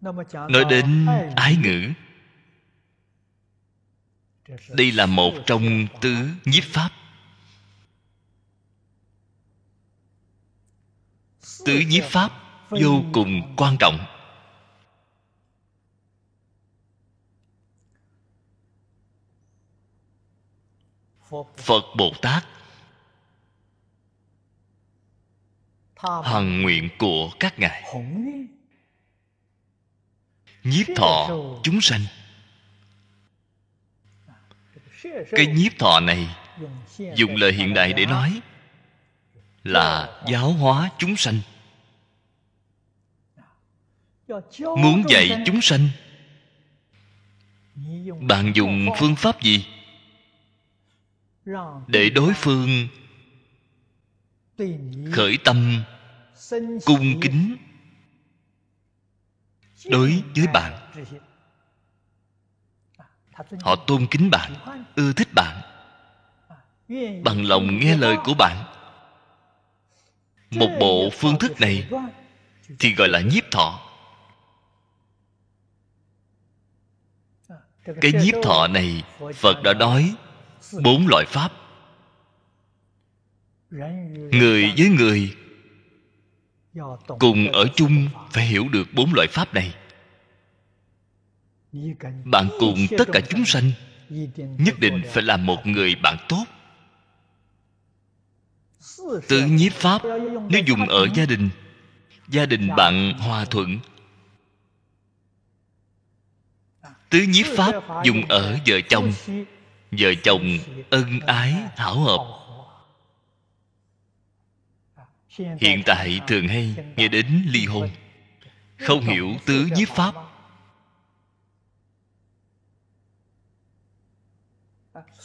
Nói đến ái ngữ. Đây là một trong tứ nhiếp pháp. Tứ nhiếp pháp vô cùng quan trọng. Phật bồ tát hằng nguyện của các ngài nhiếp thọ, chúng sanh. Cái nhiếp thọ này dùng lời hiện đại để nói là giáo hóa chúng sanh. Muốn dạy chúng sanh, bạn dùng phương pháp gì? Để đối phương khởi tâm, cung kính đối với bạn. Họ tôn kính bạn, ưa thích bạn, bằng lòng nghe lời của bạn. Một bộ phương thức này thì gọi là nhiếp thọ. Cái nhiếp thọ này phật đã nói bốn loại pháp. Người với người cùng ở chung phải hiểu được bốn loại pháp này. Bạn cùng tất cả chúng sanh, nhất định phải là một người bạn tốt. Tứ nhiếp pháp, nếu dùng ở gia đình gia đình bạn hòa thuận. Tứ nhiếp pháp dùng ở vợ chồng vợ chồng ân ái, hảo hợp hiện tại thường hay nghe đến ly hôn. Không hiểu tứ nhiếp pháp.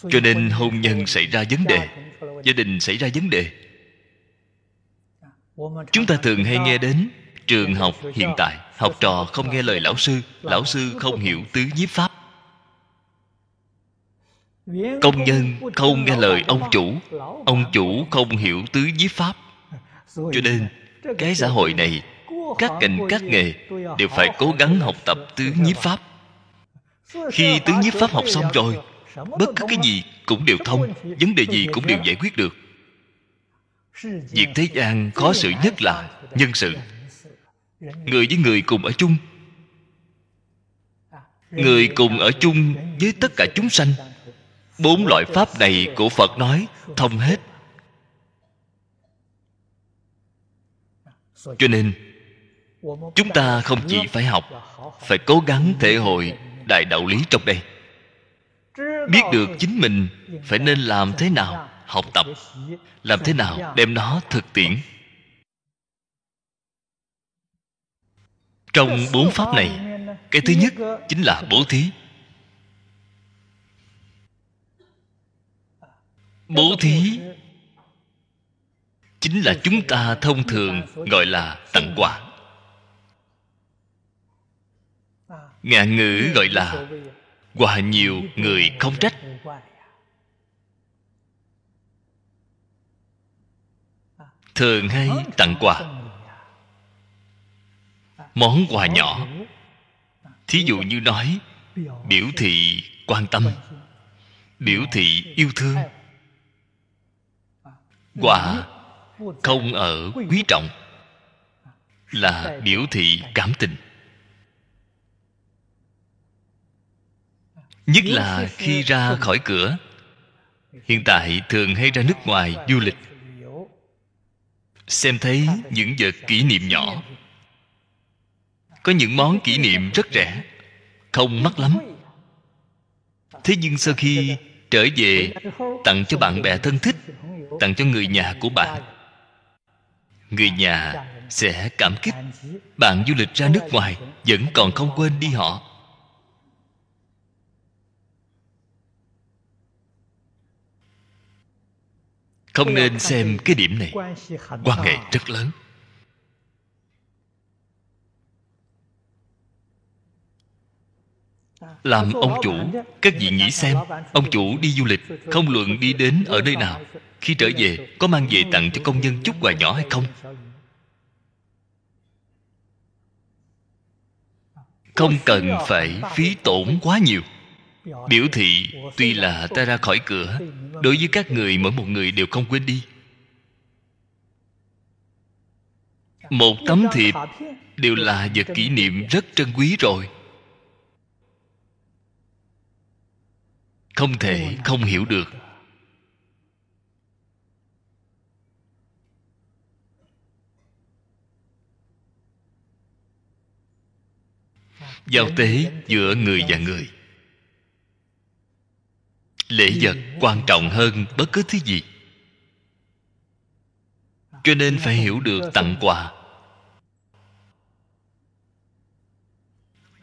Cho nên hôn nhân xảy ra vấn đề, gia đình xảy ra vấn đề. Chúng ta thường hay nghe đến trường học hiện tại, học trò không nghe lời lão sư lão sư không hiểu tứ nhiếp pháp. Công nhân không nghe lời ông chủ ông chủ không hiểu tứ nhiếp pháp cho nên cái xã hội này các ngành các nghề đều phải cố gắng học tập tứ nhiếp pháp. Khi tứ nhiếp pháp học xong rồi bất cứ cái gì cũng đều thông vấn đề gì cũng đều giải quyết được. Việc thế gian khó xử nhất là nhân sự. người với người cùng ở chung. Người cùng ở chung với tất cả chúng sanh. bốn loại pháp này của phật nói thông hết cho nên, chúng ta không chỉ phải học, phải cố gắng thể hội đại đạo lý trong đây. Biết được chính mình phải nên làm thế nào, học tập, làm thế nào đem nó thực tiễn. Trong bốn pháp này, cái thứ nhất chính là bố thí. Bố thí chính là chúng ta thông thường gọi là tặng quà. Ngạn ngữ gọi là quà nhiều người không trách. Thường hay tặng quà. Món quà nhỏ. Thí dụ như nói, biểu thị quan tâm, biểu thị yêu thương. Quà không ở quý trọng là biểu thị cảm tình. Nhất là khi ra khỏi cửa, hiện tại thường hay ra nước ngoài du lịch. Xem thấy những vật kỷ niệm nhỏ. Có những món kỷ niệm rất rẻ, không mắc lắm. Thế nhưng sau khi trở về tặng cho bạn bè thân thích, tặng cho người nhà của bạn người nhà sẽ cảm kích. Bạn du lịch ra nước ngoài vẫn còn không quên đi họ. Không nên xem cái điểm này. Quan hệ rất lớn. Làm ông chủ, các vị nghĩ xem, ông chủ đi du lịch, không luận đi đến ở nơi nào khi trở về, có mang về tặng cho công nhân chút quà nhỏ hay không? Không cần phải phí tổn quá nhiều. Biểu thị tuy là ta ra khỏi cửa, đối với các người mỗi một người đều không quên đi. Một tấm thiệp đều là vật kỷ niệm rất trân quý rồi. Không thể không hiểu được. Giao tế giữa người và người. Lễ vật quan trọng hơn bất cứ thứ gì. Cho nên phải hiểu được tặng quà.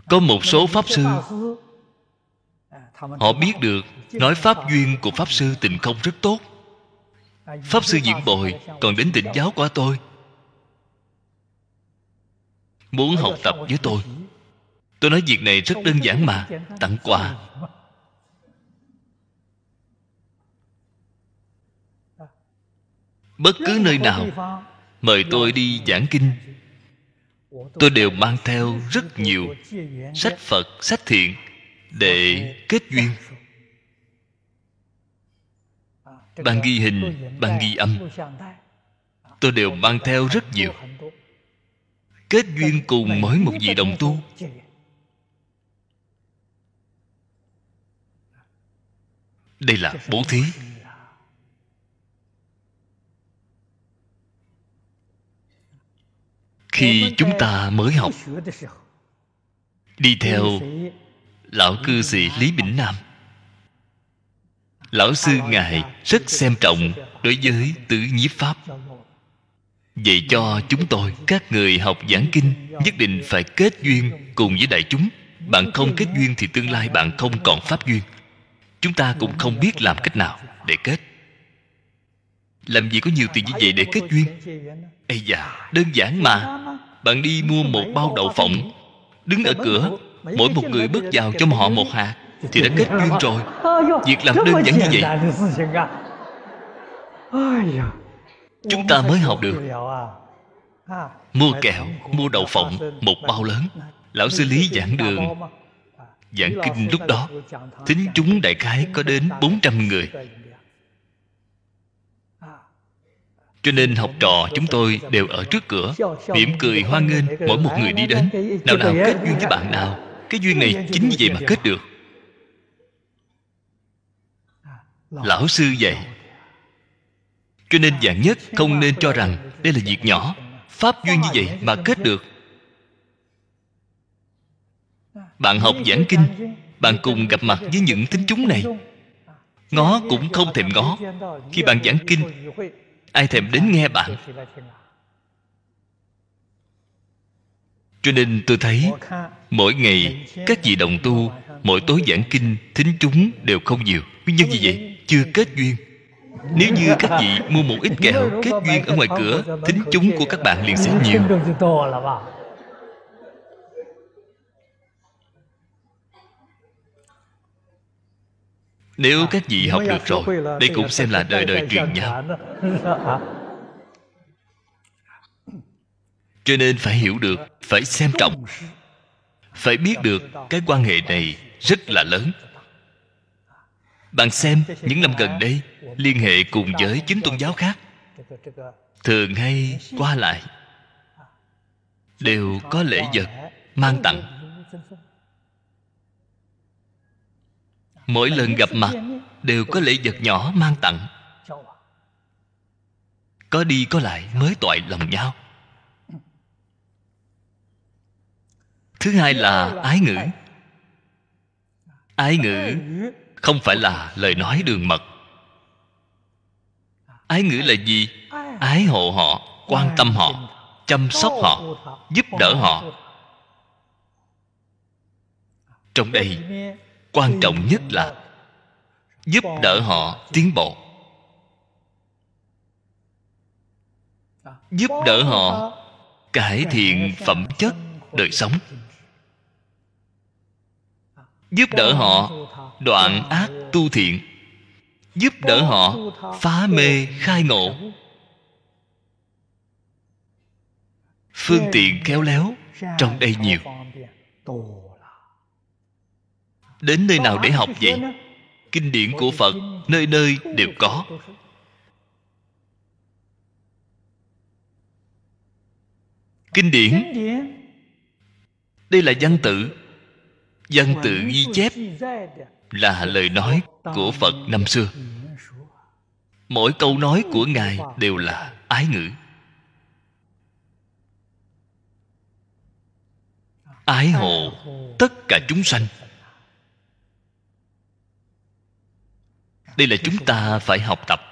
Có một số pháp sư, họ biết được nói pháp duyên của pháp sư tịnh không rất tốt. Pháp sư diễn bồi, còn đến tịnh giáo qua tôi. Muốn học tập với tôi tôi nói việc này rất đơn giản mà, tặng quà. Bất cứ nơi nào mời tôi đi giảng kinh, tôi đều mang theo rất nhiều sách phật, sách thiện để kết duyên. Bằng ghi hình bằng ghi âm, tôi đều mang theo rất nhiều. Kết duyên cùng mỗi một vị đồng tu. Đây là bố thí. Khi chúng ta mới học, đi theo lão cư sĩ lý bỉnh nam, lão sư ngài rất xem trọng đối với tứ nhiếp pháp. Vậy cho chúng tôi các người học giảng kinh nhất định phải kết duyên cùng với đại chúng. Bạn không kết duyên thì tương lai bạn không còn pháp duyên chúng ta cũng không biết làm cách nào để kết. Làm gì có nhiều tiền như vậy để kết duyên? Ây dạ đơn giản mà. Bạn đi mua một bao đậu phộng, đứng ở cửa, mỗi một người bước vào cho họ một hạt, thì đã kết duyên rồi. Việc làm đơn giản như vậy. Chúng ta mới học được. Mua kẹo, mua đậu phộng, một bao lớn. Lão sư lý giảng đường giảng kinh lúc đó tính chúng đại khái có đến 400 người. Cho nên học trò chúng tôi đều ở trước cửa mỉm cười hoan nghênh mỗi một người đi đến. nào nào kết duyên với bạn nào. cái duyên này chính như vậy mà kết được? Lão sư dạy. Cho nên dạng nhất không nên cho rằng đây là việc nhỏ. Pháp duyên như vậy mà kết được bạn học giảng kinh, bạn cùng gặp mặt với những thính chúng này. Ngó cũng không thèm ngó. Khi bạn giảng kinh, ai thèm đến nghe bạn? Cho nên tôi thấy, mỗi ngày, các vị đồng tu, mỗi tối giảng kinh, thính chúng đều không nhiều. Nguyên nhân gì vậy, chưa kết duyên. Nếu như các vị mua một ít kẹo, kết duyên ở ngoài cửa, thính chúng của các bạn liền sẽ nhiều. Nếu các vị học được rồi đây cũng xem là đời đời truyền nhau. cho nên phải hiểu được phải xem trọng. Phải biết được cái quan hệ này rất là lớn. Bạn xem những năm gần đây liên hệ cùng với chính tôn giáo khác thường hay qua lại đều có lễ vật mang tặng mỗi lần gặp mặt, đều có lễ vật nhỏ mang tặng. Có đi có lại mới toại lòng nhau. Thứ hai là ái ngữ. Ái ngữ không phải là lời nói đường mật. Ái ngữ là gì? Ái hộ họ, quan tâm họ, chăm sóc họ, giúp đỡ họ. Trong đây quan trọng nhất là giúp đỡ họ tiến bộ. Giúp đỡ họ cải thiện phẩm chất đời sống. Giúp đỡ họ đoạn ác tu thiện. Giúp đỡ họ phá mê khai ngộ. Phương tiện khéo léo trong đây nhiều đến nơi nào để học vậy? Kinh điển của phật nơi nơi đều có. kinh điển. Đây là văn tự. Văn tự ghi chép là lời nói của phật năm xưa. mỗi câu nói của ngài đều là ái ngữ. Ái hộ tất cả chúng sanh đây là chúng ta phải học tập.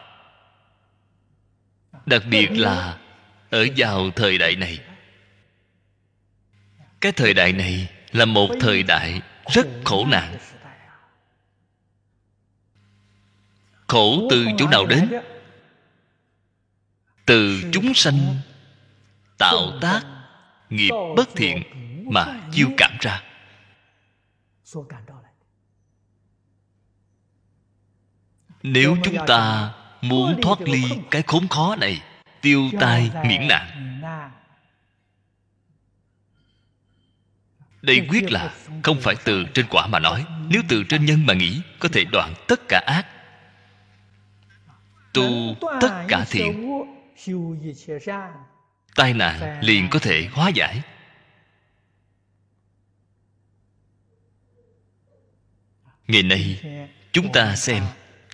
Đặc biệt là ở vào thời đại này. Cái thời đại này là một thời đại rất khổ nạn. Khổ từ chỗ nào đến? Từ chúng sanh tạo tác nghiệp bất thiện mà chiêu cảm ra. Nếu chúng ta muốn thoát ly cái khốn khó này tiêu tai miễn nạn. đây quyết là không phải từ trên quả mà nói. Nếu từ trên nhân mà nghĩ có thể đoạn tất cả ác. Tu tất cả thiện. tai nạn liền có thể hóa giải. Ngày nay chúng ta xem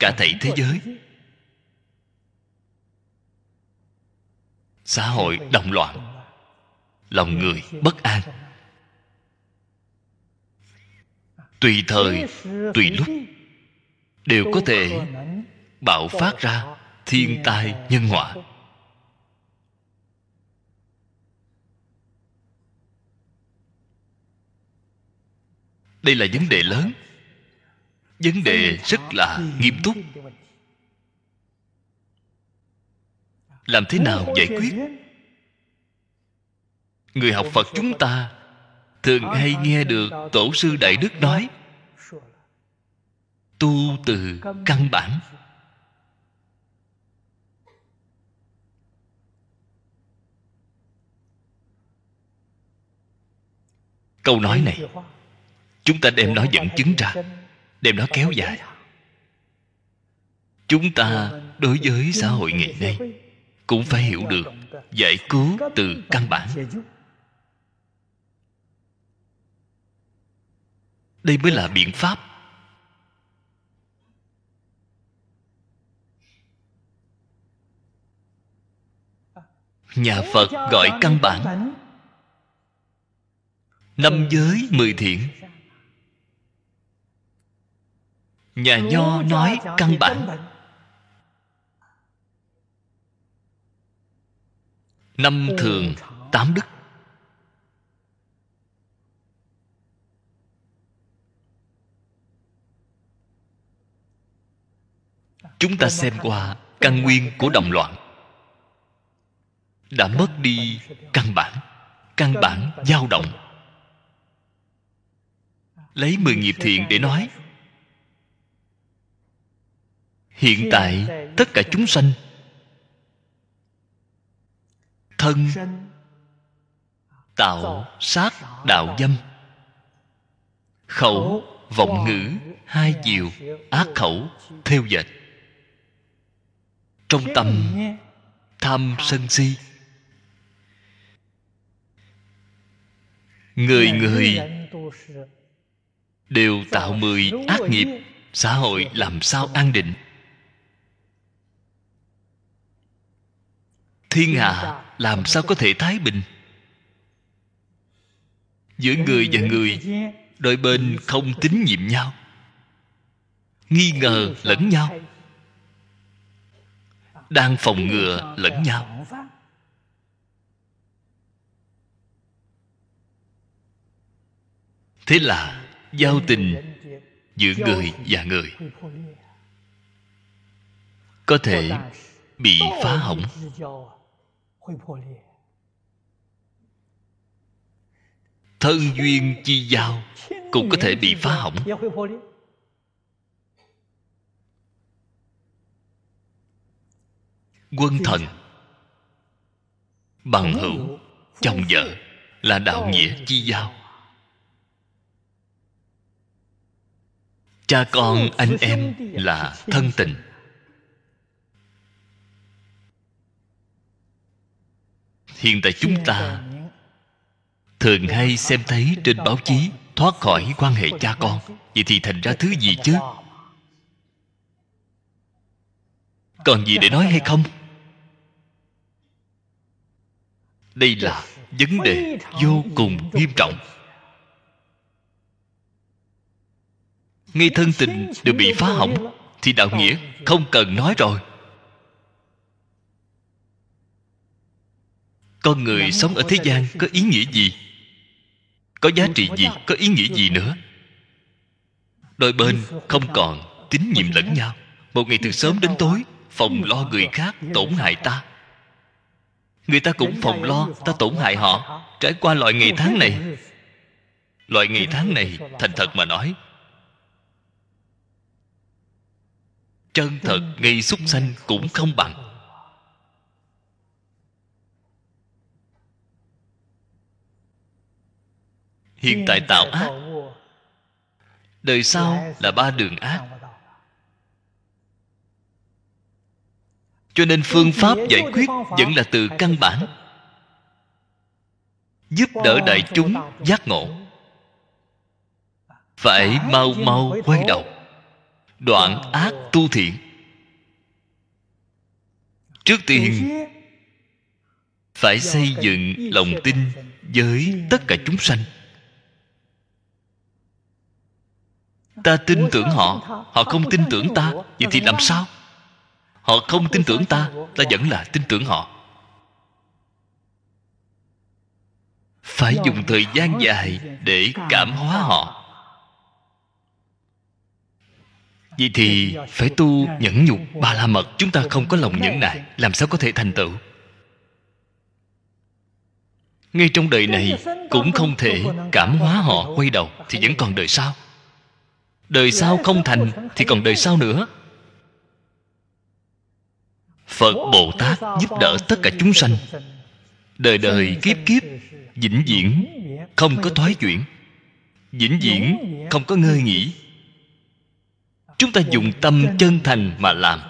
cả thảy thế giới. Xã hội động loạn, lòng người bất an. Tùy thời, tùy lúc, đều có thể bạo phát ra thiên tai nhân họa. Đây là vấn đề lớn vấn đề rất là nghiêm túc. Làm thế nào giải quyết? Người học phật chúng ta thường hay nghe được tổ sư đại đức nói, tu từ căn bản. Câu nói này, chúng ta đem nó dẫn chứng ra đem nó kéo dài. Chúng ta đối với xã hội ngày nay cũng phải hiểu được giải cứu từ căn bản. Đây mới là biện pháp. Nhà phật gọi căn bản. Năm giới mười thiện. Nhà nho nói căn bản năm thường tám đức. Chúng ta xem qua căn nguyên của động loạn. Đã mất đi căn bản căn bản dao động. Lấy mười nghiệp thiện để nói hiện tại tất cả chúng sanh thân tạo sát đạo dâm. Khẩu vọng ngữ hai chiều ác khẩu theo dệt. Trong tâm tham sân si người người đều tạo mười ác nghiệp xã hội làm sao an định thiên hạ làm sao có thể thái bình? Giữa người và người đôi bên không tín nhiệm nhau. Nghi ngờ lẫn nhau. Đang phòng ngừa lẫn nhau. thế là giao tình giữa người và người có thể bị phá hỏng thân duyên chi giao cũng có thể bị phá hỏng. quân thần bằng hữu chồng vợ là đạo nghĩa chi giao. cha con anh em là thân tình hiện tại chúng ta. thường hay xem thấy trên báo chí thoát khỏi quan hệ cha con. vậy thì thành ra thứ gì chứ? còn gì để nói hay không? Đây là vấn đề vô cùng nghiêm trọng. Ngay thân tình đều bị phá hỏng thì đạo nghĩa không cần nói rồi con người sống ở thế gian có ý nghĩa gì? Có giá trị gì? có ý nghĩa gì nữa? Đôi bên không còn tín nhiệm lẫn nhau. Một ngày từ sớm đến tối phòng lo người khác tổn hại ta. người ta cũng phòng lo ta tổn hại họ. trải qua loại ngày tháng này loại ngày tháng này thành thật mà nói. Chân thật gây súc sanh cũng không bằng hiện tại tạo ác. Đời sau là ba đường ác. Cho nên phương pháp giải quyết vẫn là từ căn bản. Giúp đỡ đại chúng giác ngộ. Phải mau mau quay đầu. Đoạn ác tu thiện. Trước tiên, phải xây dựng lòng tin với tất cả chúng sanh. Ta tin tưởng họ họ. không tin tưởng ta. Vậy thì làm sao? Họ không tin tưởng ta ta vẫn là tin tưởng họ. Phải dùng thời gian dài để cảm hóa họ. vậy thì phải tu nhẫn nhục ba la mật. Chúng ta không có lòng nhẫn nại. Làm sao có thể thành tựu? Ngay trong đời này cũng không thể cảm hóa họ quay đầu thì vẫn còn đời sau đời sau không thành thì còn đời sau nữa. Phật bồ tát giúp đỡ tất cả chúng sanh. đời đời kiếp kiếp vĩnh viễn không có thoái chuyển. Vĩnh viễn không có ngơi nghỉ. Chúng ta dùng tâm chân thành mà làm.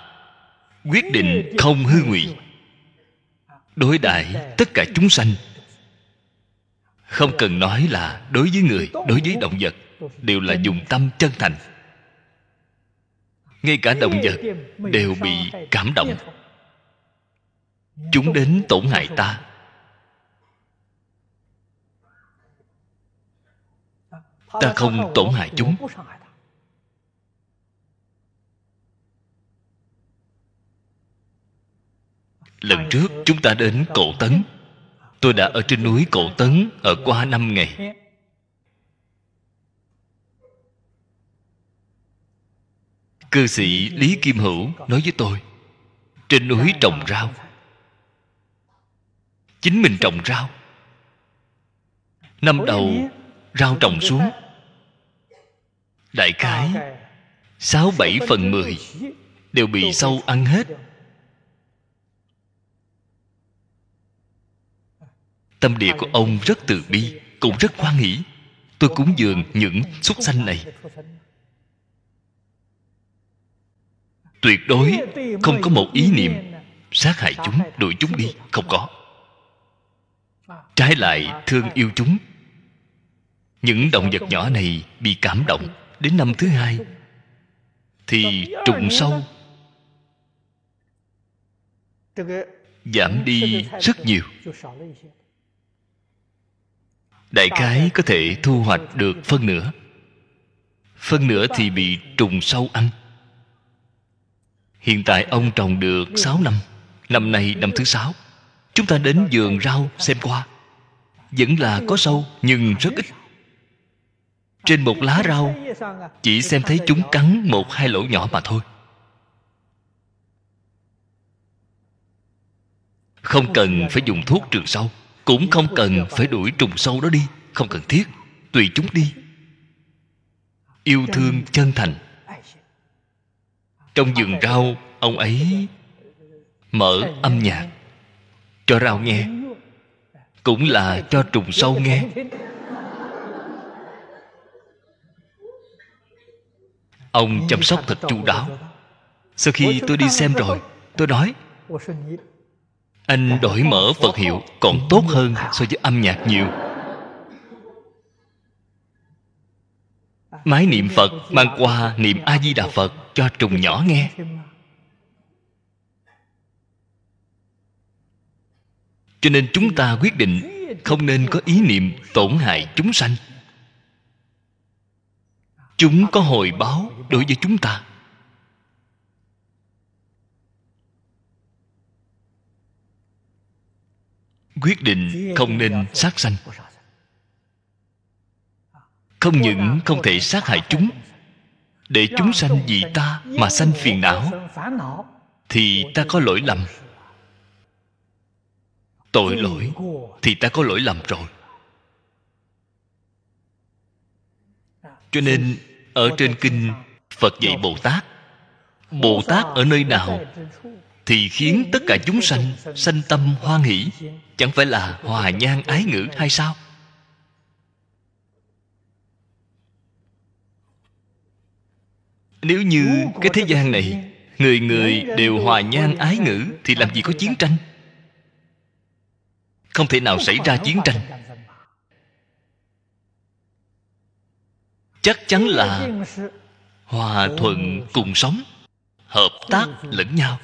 Quyết định không hư ngụy. Đối đãi tất cả chúng sanh. Không cần nói là đối với người đối với động vật đều là dùng tâm chân thành. Ngay cả động vật đều bị cảm động. chúng đến tổn hại ta. Ta không tổn hại chúng. lần trước chúng ta đến cổ tấn. Tôi đã ở trên núi cổ tấn ở qua năm ngày cư sĩ lý kim hữu nói với tôi, trên núi trồng rau. Chính mình trồng rau. Năm đầu, rau trồng xuống. Đại khái, sáu bảy phần mười đều bị sâu ăn hết. Tâm địa của ông rất từ bi, cũng rất hoan hỷ. Tôi cúng dường những súc sanh này. Tuyệt đối không có một ý niệm sát hại chúng đuổi chúng đi. không có. trái lại thương yêu chúng. Những động vật nhỏ này bị cảm động đến năm thứ hai. thì trùng sâu. giảm đi rất nhiều. đại khái có thể thu hoạch được phân nửa. Phân nửa thì bị trùng sâu ăn hiện tại ông trồng được 6 năm. Năm nay năm thứ sáu. Chúng ta đến vườn rau xem qua. Vẫn là có sâu, nhưng rất ít. Trên một lá rau, chỉ xem thấy chúng cắn một hai lỗ nhỏ mà thôi. Không cần phải dùng thuốc trừ sâu, cũng không cần phải đuổi trùng sâu đó đi, không cần thiết, tùy chúng đi. Yêu thương chân thành trong vườn rau, ông ấy mở âm nhạc. Cho rau nghe. Cũng là cho trùng sâu nghe. Ông chăm sóc thật chu đáo. Sau khi tôi đi xem rồi, tôi nói, anh đổi mở phật hiệu còn tốt hơn so với âm nhạc nhiều. Máy niệm phật mang qua niệm a di đà phật cho trùng nhỏ nghe. Cho nên chúng ta quyết định không nên có ý niệm tổn hại chúng sanh. Chúng có hồi báo đối với chúng ta. Quyết định không nên sát sanh không những không thể sát hại chúng, để chúng sanh vì ta mà sanh phiền não, thì ta có lỗi lầm. Tội lỗi thì ta có lỗi lầm rồi. Cho nên, ở trên kinh phật dạy bồ tát bồ tát ở nơi nào thì khiến tất cả chúng sanh sanh tâm hoan hỷ, chẳng phải là hòa nhang ái ngữ hay sao? Nếu như cái thế gian này người người đều hòa nhan ái ngữ thì làm gì có chiến tranh? Không thể nào xảy ra chiến tranh. Chắc chắn là hòa thuận cùng sống hợp tác lẫn nhau.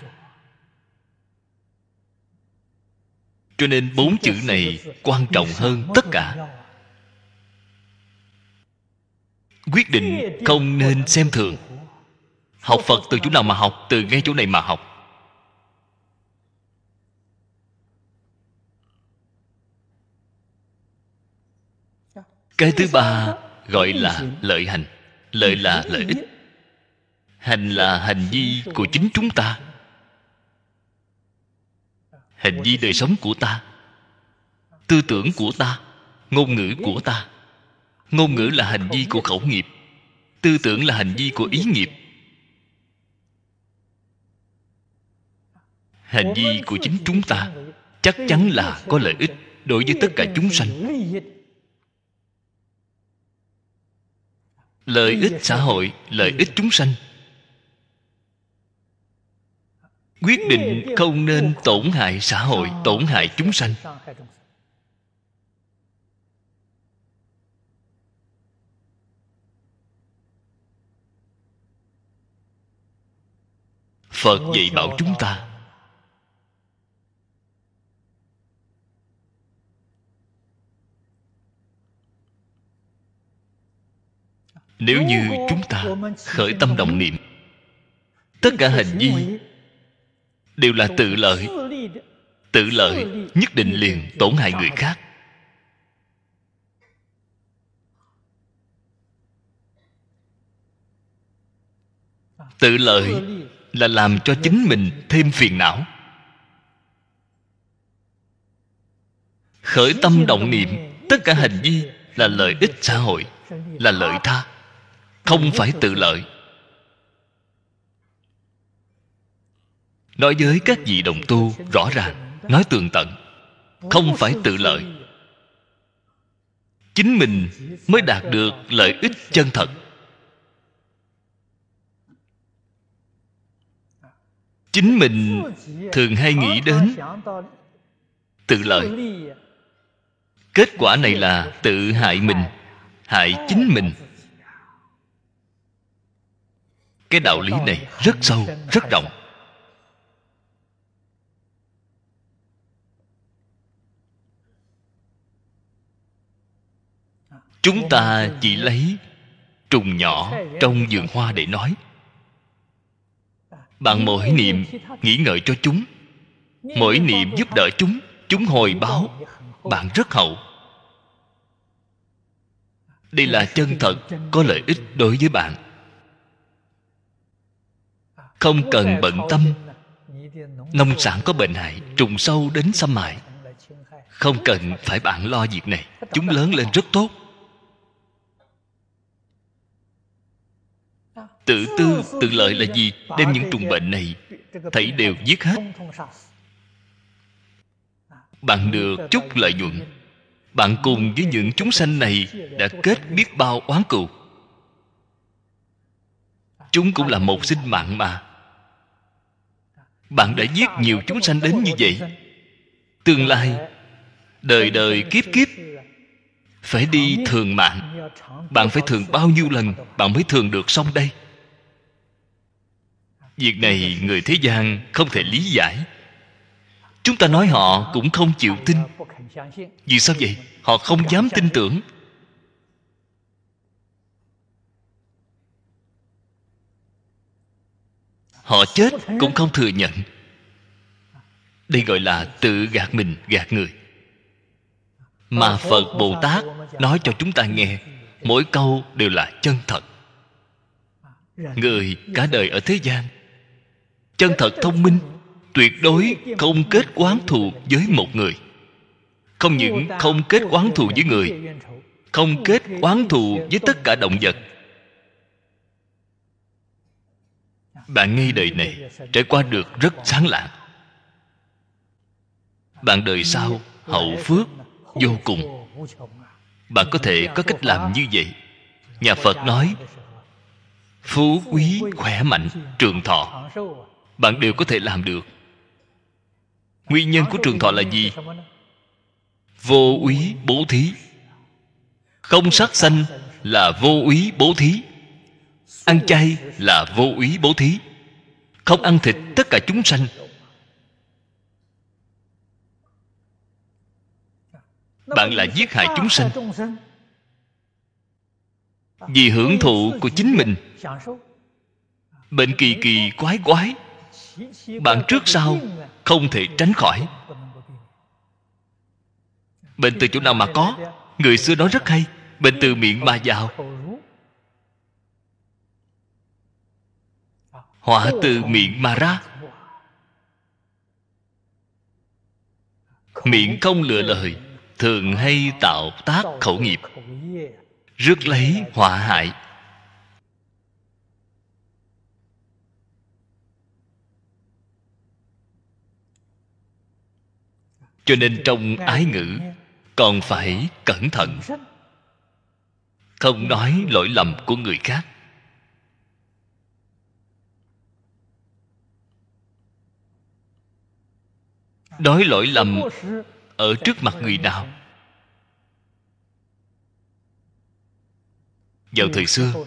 Cho nên bốn chữ này quan trọng hơn tất cả. quyết định không nên xem thường học phật từ chỗ nào mà học? Từ ngay chỗ này mà học. Cái thứ ba gọi là lợi hành. Lợi là lợi ích. Hành là hành vi của chính chúng ta. Hành vi đời sống của ta. Tư tưởng của ta. Ngôn ngữ của ta. Ngôn ngữ là hành vi của khẩu nghiệp. Tư tưởng là hành vi của ý nghiệp. Hành vi của chính chúng ta chắc chắn là có lợi ích đối với tất cả chúng sanh. lợi ích xã hội lợi ích chúng sanh. Quyết định không nên tổn hại xã hội tổn hại chúng sanh. Phật dạy bảo chúng ta nếu như chúng ta khởi tâm động niệm, tất cả hành vi đều là tự lợi. Tự lợi nhất định liền tổn hại người khác. Tự lợi là làm cho chính mình thêm phiền não. Khởi tâm động niệm, tất cả hành vi là lợi ích xã hội, là lợi tha không phải tự lợi. Nói với các vị đồng tu rõ ràng, nói tường tận, không phải tự lợi. Chính mình mới đạt được lợi ích chân thật. Chính mình thường hay nghĩ đến tự lợi. Kết quả này là tự hại mình, hại chính mình cái đạo lý này rất sâu, rất rộng. Chúng ta chỉ lấy trùng nhỏ trong vườn hoa để nói. Bạn mỗi niệm nghĩ ngợi cho chúng. Mỗi niệm giúp đỡ chúng chúng hồi báo. Bạn rất hậu. Đây là chân thật, có lợi ích đối với bạn không cần bận tâm. nông sản có bệnh hại trùng sâu đến xâm hại. Không cần phải bạn lo việc này. Chúng lớn lên rất tốt. Tự tư tự lợi là gì? đem những trùng bệnh này thấy đều giết hết. bạn được chút lợi nhuận. bạn cùng với những chúng sanh này đã kết biết bao oán cừu. Chúng cũng là một sinh mạng mà bạn đã giết nhiều chúng sanh đến như vậy. Tương lai, đời đời kiếp kiếp, phải đi thường mạng. Bạn phải thường bao nhiêu lần bạn mới thường được xong đây? Việc này người thế gian không thể lý giải. Chúng ta nói họ cũng không chịu tin. Vì sao vậy? Họ không dám tin tưởng. Họ chết cũng không thừa nhận. Đây gọi là tự gạt mình gạt người. Mà phật bồ tát nói cho chúng ta nghe mỗi câu đều là chân thật. Người cả đời ở thế gian chân thật thông minh tuyệt đối không kết quán thù với một người. Không những không kết quán thù với người không kết quán thù với tất cả động vật bạn ngay đời này trải qua được rất sáng lạng. Bạn đời sau hậu phước vô cùng. Bạn có thể có cách làm như vậy. Nhà phật nói, phú quý khỏe mạnh, trường thọ. Bạn đều có thể làm được. Nguyên nhân của trường thọ là gì? Vô úy bố thí. Không sát sanh là vô úy bố thí ăn chay là vô ý bố thí. Không ăn thịt, tất cả chúng sanh. Bạn là giết hại chúng sanh. Vì hưởng thụ của chính mình. Bệnh kỳ kỳ quái quái. Bạn trước sau không thể tránh khỏi. Bệnh từ chỗ nào mà có, người xưa nói rất hay bệnh từ miệng mà vào. Họa từ miệng mà ra. Miệng không lựa lời thường hay tạo tác khẩu nghiệp. rước lấy họa hại. Cho nên trong ái ngữ còn phải cẩn thận. Không nói lỗi lầm của người khác nói lỗi lầm ở trước mặt người nào? Vào thời xưa,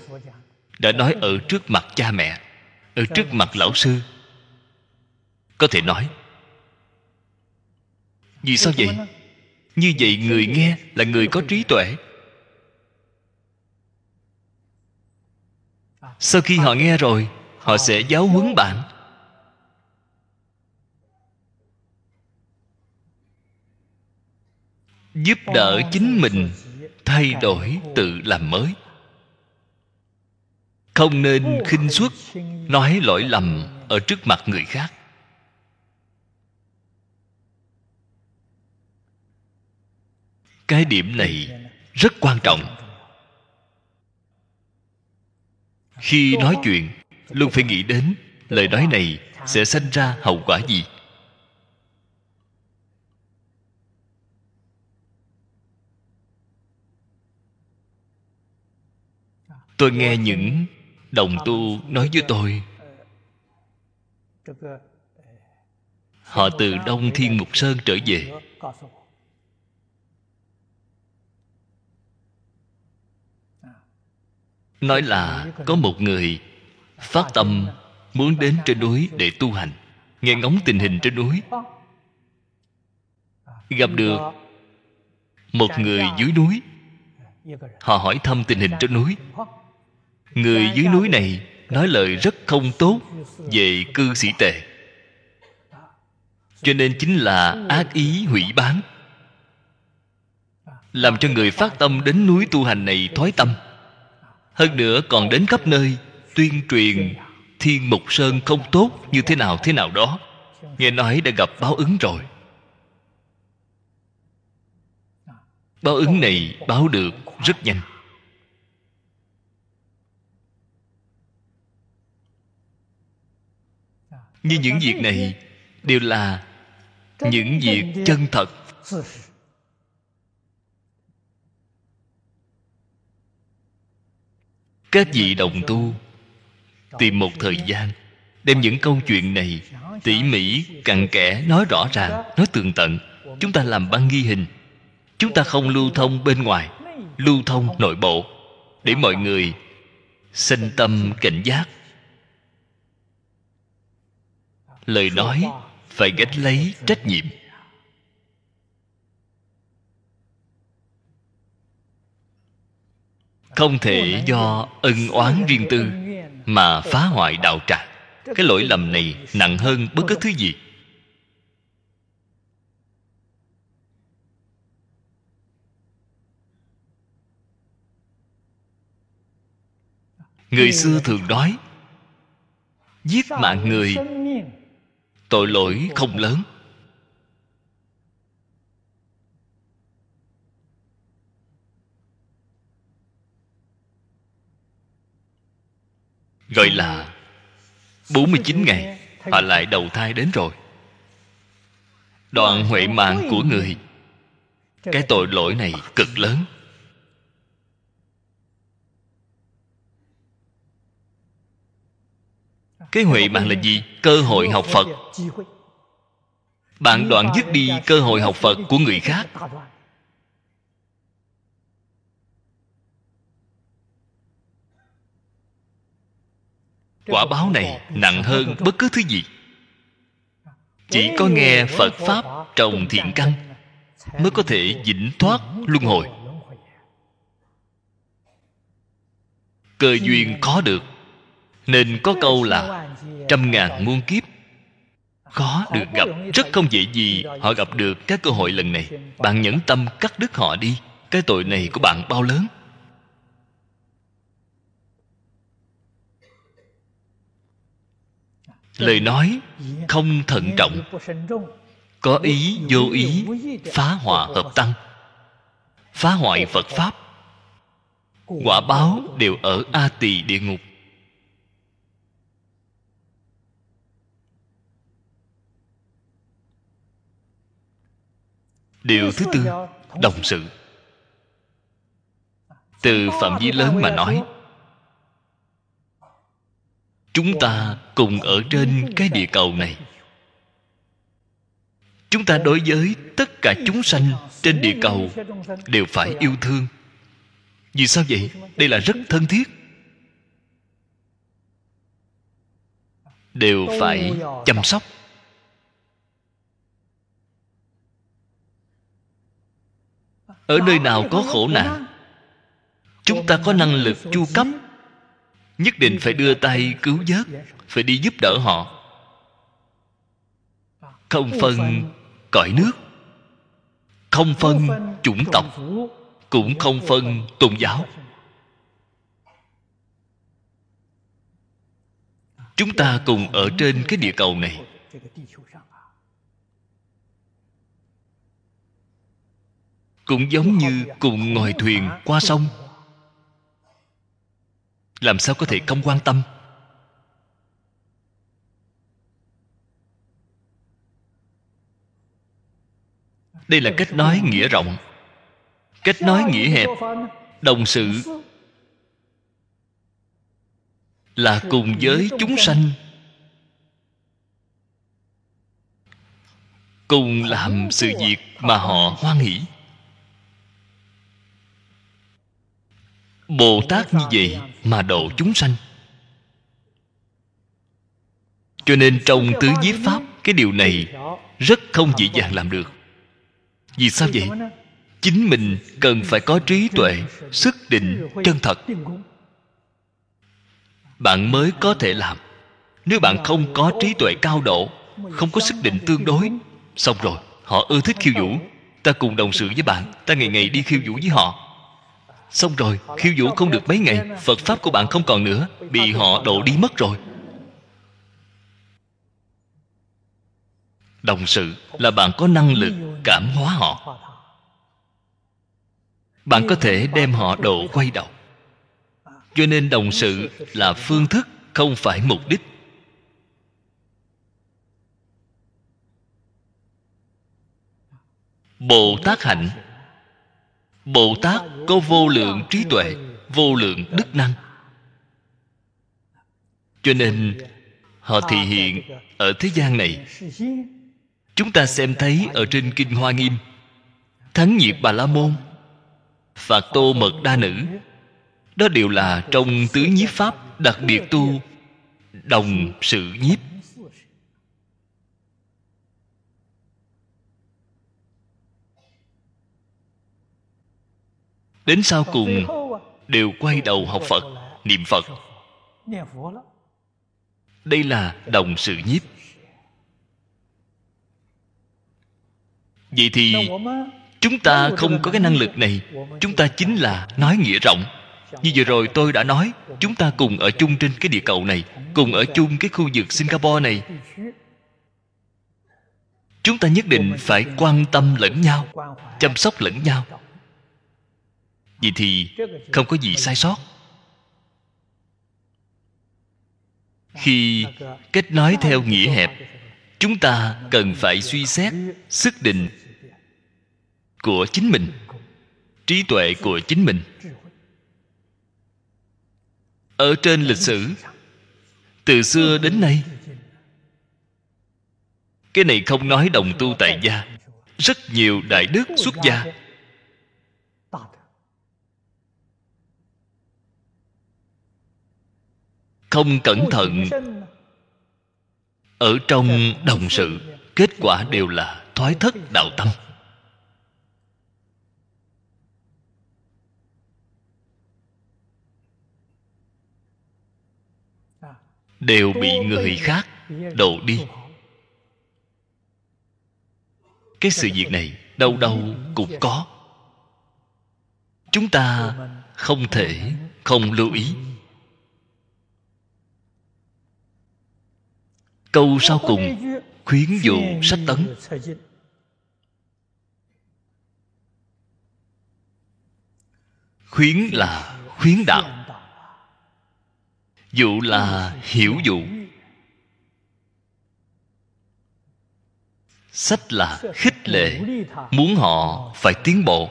đã nói ở trước mặt cha mẹ, ở trước mặt lão sư. Có thể nói, vì sao vậy? Như vậy người nghe là người có trí tuệ. Sau khi họ nghe rồi, họ sẽ giáo huấn bạn. Giúp đỡ chính mình thay đổi tự làm mới. Không nên khinh suất, nói lỗi lầm ở trước mặt người khác. Cái điểm này rất quan trọng. Khi nói chuyện, luôn phải nghĩ đến lời nói này sẽ sinh ra hậu quả gì. Tôi nghe những đồng tu nói với tôi. Họ từ đông thiên mục sơn trở về. Nói là có một người phát tâm muốn đến trên núi để tu hành. Nghe ngóng tình hình trên núi. Gặp được một người dưới núi. Họ hỏi thăm tình hình trên núi người dưới núi này nói lời rất không tốt về cư sĩ tề. Cho nên chính là ác ý hủy bán, làm cho người phát tâm đến núi tu hành này thói tâm. Hơn nữa còn đến khắp nơi tuyên truyền thiên mục sơn không tốt như thế nào thế nào đó. Nghe nói đã gặp báo ứng rồi. Báo ứng này báo được rất nhanh. Như những việc này đều là những việc chân thật. Các vị đồng tu tìm một thời gian đem những câu chuyện này tỉ mỉ, cặn kẽ nói rõ ràng, nói tường tận. Chúng ta làm băng ghi hình. Chúng ta không lưu thông bên ngoài, lưu thông nội bộ để mọi người sinh tâm cảnh giác lời nói phải gánh lấy trách nhiệm. Không thể do ân oán riêng tư mà phá hoại đạo tràng cái lỗi lầm này nặng hơn bất cứ thứ gì. Người xưa thường nói, giết mạng người tội lỗi không lớn. Gọi là 49 ngày, họ lại đầu thai đến rồi. Đoạn huệ mạng của người, cái tội lỗi này cực lớn. Cái huệ mạng là gì? Cơ hội học phật. Bạn đoạn dứt đi cơ hội học phật của người khác. Quả báo này nặng hơn bất cứ thứ gì. Chỉ có nghe phật pháp trồng thiện căn mới có thể vĩnh thoát luân hồi. Cơ duyên khó được nên có câu là, trăm ngàn muôn kiếp. Khó được gặp, rất không dễ gì họ gặp được các cơ hội lần này. Bạn nhẫn tâm cắt đứt họ đi, cái tội này của bạn bao lớn? Lời nói không thận trọng, có ý vô ý phá hòa hợp tăng. Phá hoại phật pháp, quả báo đều ở a tỳ địa ngục. Điều thứ tư, đồng sự. Từ phạm vi lớn mà nói, chúng ta cùng ở trên cái địa cầu này. Chúng ta đối với tất cả chúng sanh trên địa cầu đều phải yêu thương. Vì sao vậy? Đây là rất thân thiết. Đều phải chăm sóc. Ở nơi nào có khổ nạn, chúng ta có năng lực chu cấp. Nhất định phải đưa tay cứu vớt, phải đi giúp đỡ họ. Không phân cõi nước, không phân chủng tộc, cũng không phân tôn giáo. Chúng ta cùng ở trên cái địa cầu này. Cũng giống như cùng ngồi thuyền qua sông. Làm sao có thể không quan tâm? Đây là cách nói nghĩa rộng, cách nói nghĩa hẹp, đồng sự là cùng với chúng sanh. Cùng làm sự việc mà họ hoan hỷ. Bồ tát như vậy mà độ chúng sanh. Cho nên trong tứ nhiếp pháp, cái điều này rất không dễ dàng làm được. Vì sao vậy? Chính mình cần phải có trí tuệ, sức định, chân thật. Bạn mới có thể làm. Nếu bạn không có trí tuệ cao độ, không có sức định tương đối, xong rồi, họ ưa thích khiêu vũ. Ta cùng đồng sự với bạn, ta ngày ngày đi khiêu vũ với họ xong rồi, khiêu vũ không được mấy ngày, phật pháp của bạn không còn nữa, bị họ đổ đi mất rồi. Đồng sự là bạn có năng lực, cảm hóa họ. Bạn có thể đem họ đổ quay đầu. Cho nên đồng sự là phương thức, không phải mục đích. Bồ tát hạnh bồ tát có vô lượng trí tuệ, vô lượng đức năng. Cho nên, họ thị hiện ở thế gian này. Chúng ta xem thấy ở trên kinh hoa nghiêm thắng nhiệt bà la môn phạt tô mật đa nữ, đó đều là trong tứ nhiếp pháp đặc biệt tu đồng sự nhiếp. Đến sau cùng đều quay đầu học phật niệm phật. Đây là đồng sự nhiếp. Vậy thì chúng ta không có cái năng lực này chúng ta chính là nói nghĩa rộng. Như vừa rồi tôi đã nói chúng ta cùng ở chung trên cái địa cầu này cùng ở chung cái khu vực singapore này. Chúng ta nhất định phải quan tâm lẫn nhau chăm sóc lẫn nhau vậy thì không có gì sai sót. Khi kết nói theo nghĩa hẹp, chúng ta cần phải suy xét sức định của chính mình, trí tuệ của chính mình. Ở trên lịch sử, từ xưa đến nay, cái này không nói đồng tu tại gia. Rất nhiều đại đức xuất gia không cẩn thận. Ở trong đồng sự, kết quả đều là thoái thất đạo tâm. Đều bị người khác đổ đi. Cái sự việc này đâu đâu cũng có. Chúng ta không thể không lưu ý. Câu sau cùng, khuyến dụ sách tấn khuyến là khuyến đạo. Dụ là hiểu dụ. Sách là khích lệ, muốn họ phải tiến bộ.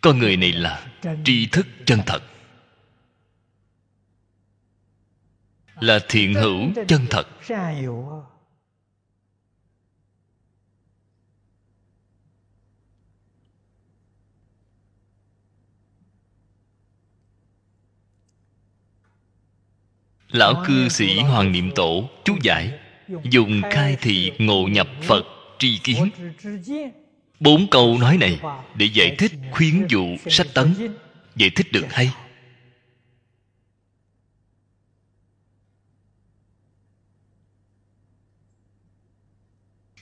Con người này là tri thức chân thật. Là thiện hữu chân thật. Lão cư sĩ hoàng niệm tổ, chú giải, dùng khai thị ngộ nhập phật tri kiến. Bốn câu nói này để giải thích khuyến dụ sách tấn, giải thích được hay.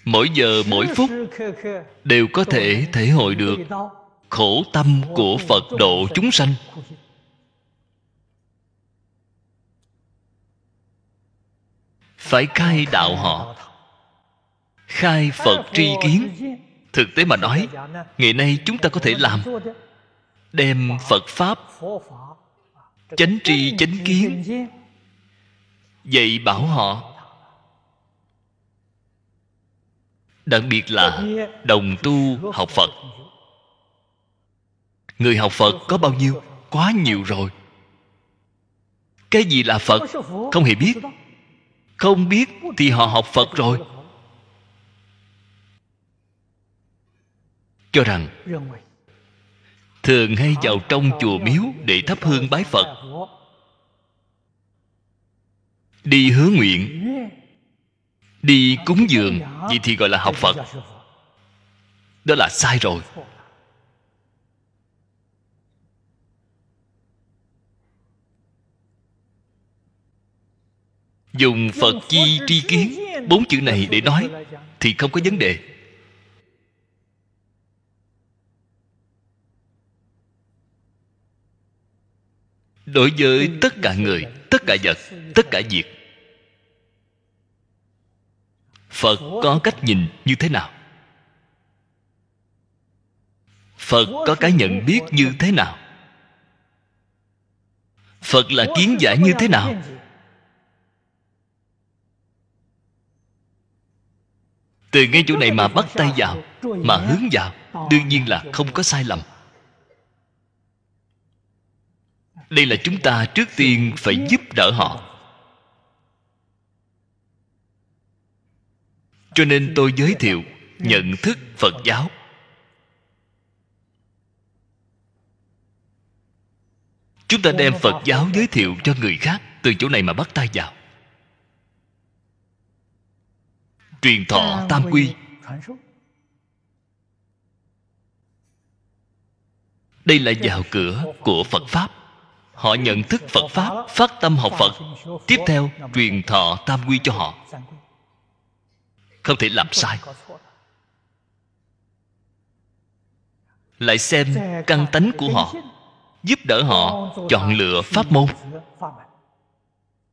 Mỗi giờ mỗi phút đều có thể thể hội được khổ tâm của phật độ chúng sanh. Phải khai đạo họ, khai phật tri kiến. Thực tế mà nói, ngày nay chúng ta có thể làm, đem phật pháp chánh tri chánh kiến, dạy bảo họ. Đặc biệt là đồng tu học phật. Người học phật có bao nhiêu? Quá nhiều rồi. Cái gì là phật? Không hề biết. Không biết thì họ học phật rồi. Cho rằng, thường hay vào trong chùa miếu để thắp hương bái phật. Đi hứa nguyện đi cúng dường vậy thì gọi là học phật. Đó là sai rồi. Dùng phật chi tri kiến, bốn chữ này để nói, thì không có vấn đề. Đối với tất cả người, tất cả vật, tất cả việc phật có cách nhìn như thế nào? Phật có cái nhận biết như thế nào? Phật là kiến giải như thế nào? Từ ngay chỗ này mà bắt tay vào, mà hướng vào, đương nhiên là không có sai lầm. Đây là chúng ta trước tiên phải giúp đỡ họ. Cho nên tôi giới thiệu, nhận thức phật giáo. Chúng ta đem phật giáo giới thiệu cho người khác, từ chỗ này mà bắt tay vào. Truyền thọ tam quy. Đây là vào cửa của phật pháp. Họ nhận thức phật pháp, phát tâm học phật. Tiếp theo, truyền thọ tam quy cho họ không thể làm sai. Lại xem căn tánh của họ, giúp đỡ họ chọn lựa pháp môn.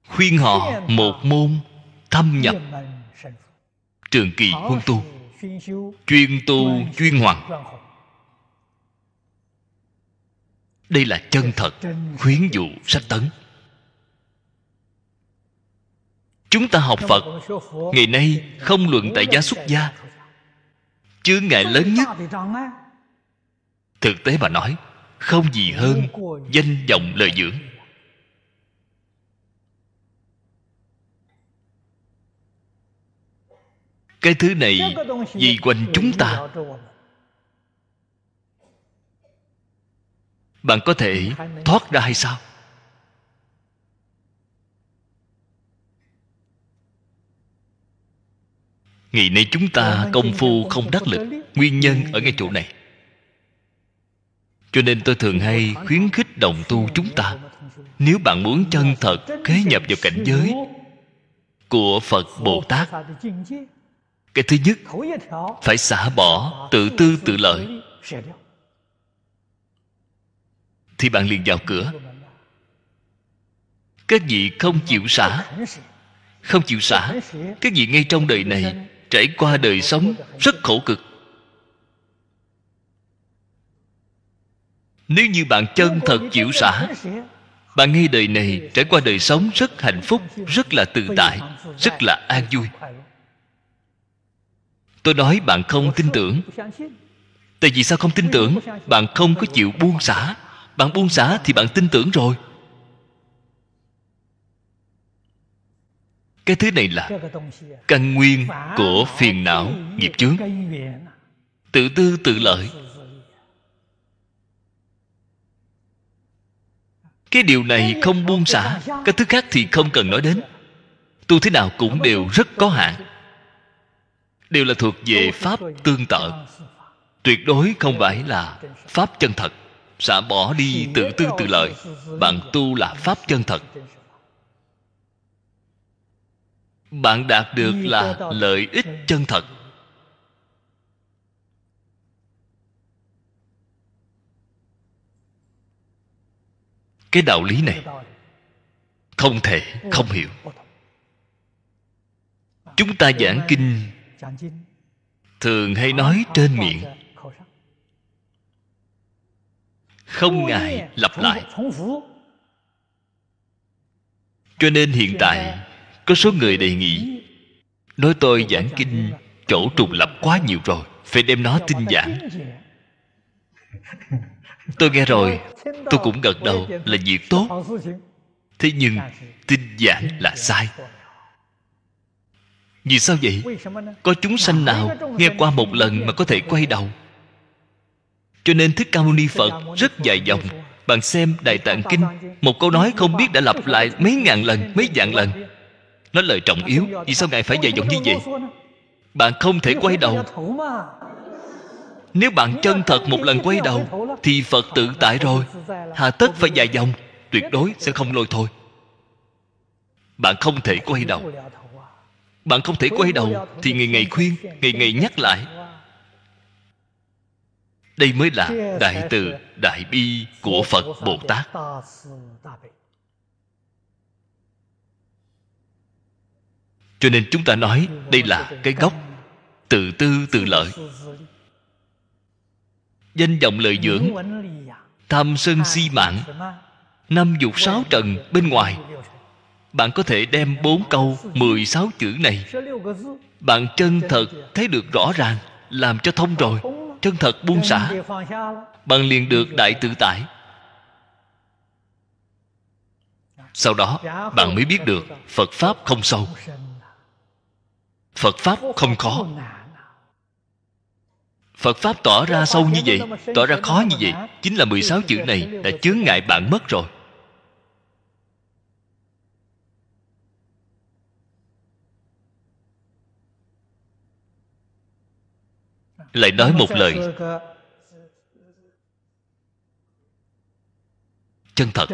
Khuyên họ một môn thâm nhập. Trường kỳ huân tu, chuyên tu, chuyên hoàng đây là chân thật, khuyến dụ sách tấn. Chúng ta học phật. Ngày nay không luận tại gia xuất gia. Chướng ngại lớn nhất. Thực tế mà nói, không gì hơn danh vọng lời dưỡng. Cái thứ này vì quanh chúng ta. Bạn có thể thoát ra hay sao? Ngày nay chúng ta công phu không đắc lực. nguyên nhân ở ngay chỗ này. Cho nên tôi thường hay khuyến khích đồng tu chúng ta. Nếu bạn muốn chân thật khế nhập vào cảnh giới của phật bồ tát cái thứ nhất phải xả bỏ tự tư tự lợi. Thì bạn liền vào cửa. Các vị không chịu xả không chịu xả các vị ngay trong đời này trải qua đời sống rất khổ cực. Nếu như bạn chân thật chịu xả, bạn ngay đời này trải qua đời sống rất hạnh phúc, rất là tự tại, rất là an vui. Tôi nói bạn không tin tưởng. Tại vì sao không tin tưởng? Bạn không có chịu buông xả. Bạn buông xả thì bạn tin tưởng rồi. Cái thứ này là căn nguyên của phiền não nghiệp chướng. tự tư tự lợi. Cái điều này không buông xả cái thứ khác thì không cần nói đến. Tu thế nào cũng đều rất có hạn. Đều là thuộc về pháp tương tự. tuyệt đối không phải là pháp chân thật. Xả bỏ đi tự tư tự lợi. Bạn tu là pháp chân thật bạn đạt được là lợi ích chân thật. Cái đạo lý này không thể không hiểu. Chúng ta giảng kinh thường hay nói trên miệng không ngại lặp lại. Cho nên hiện tại có số người đề nghị, nói tôi giảng kinh, chỗ trùng lập quá nhiều rồi, phải đem nó tinh giản tôi nghe rồi, tôi cũng gật đầu là việc tốt. Thế nhưng, tinh giản là sai. Vì sao vậy? Có chúng sanh nào nghe qua một lần mà có thể quay đầu? Cho nên thích ca mâu ni phật rất dài dòng. Bạn xem đại tạng kinh, một câu nói không biết đã lặp lại mấy ngàn lần, mấy vạn lần nói lời trọng yếu vì sao ngài phải dài dòng như vậy bạn không thể quay đầu nếu bạn chân thật một lần quay đầu thì phật tự tại rồi hà tất phải dài dòng tuyệt đối sẽ không lôi thôi bạn không thể quay đầu bạn không thể quay đầu thì ngày ngày khuyên ngày ngày nhắc lại đây mới là đại từ đại bi của phật bồ tát cho nên chúng ta nói đây là cái gốc tự tư tự lợi. Danh vọng lợi dưỡng, tham sân si mạng, năm dục sáu trần bên ngoài. Bạn có thể đem bốn câu, mười sáu chữ này. Bạn chân thật thấy được rõ ràng, làm cho thông rồi, chân thật buông xả. Bạn liền được đại tự tại. Sau đó, bạn mới biết được phật pháp không sâu phật pháp không khó phật pháp tỏ ra sâu như vậy, tỏ ra khó như vậy. Chính là 16 chữ này đã chướng ngại bạn mất rồi. Lại nói một lời. Chân thật.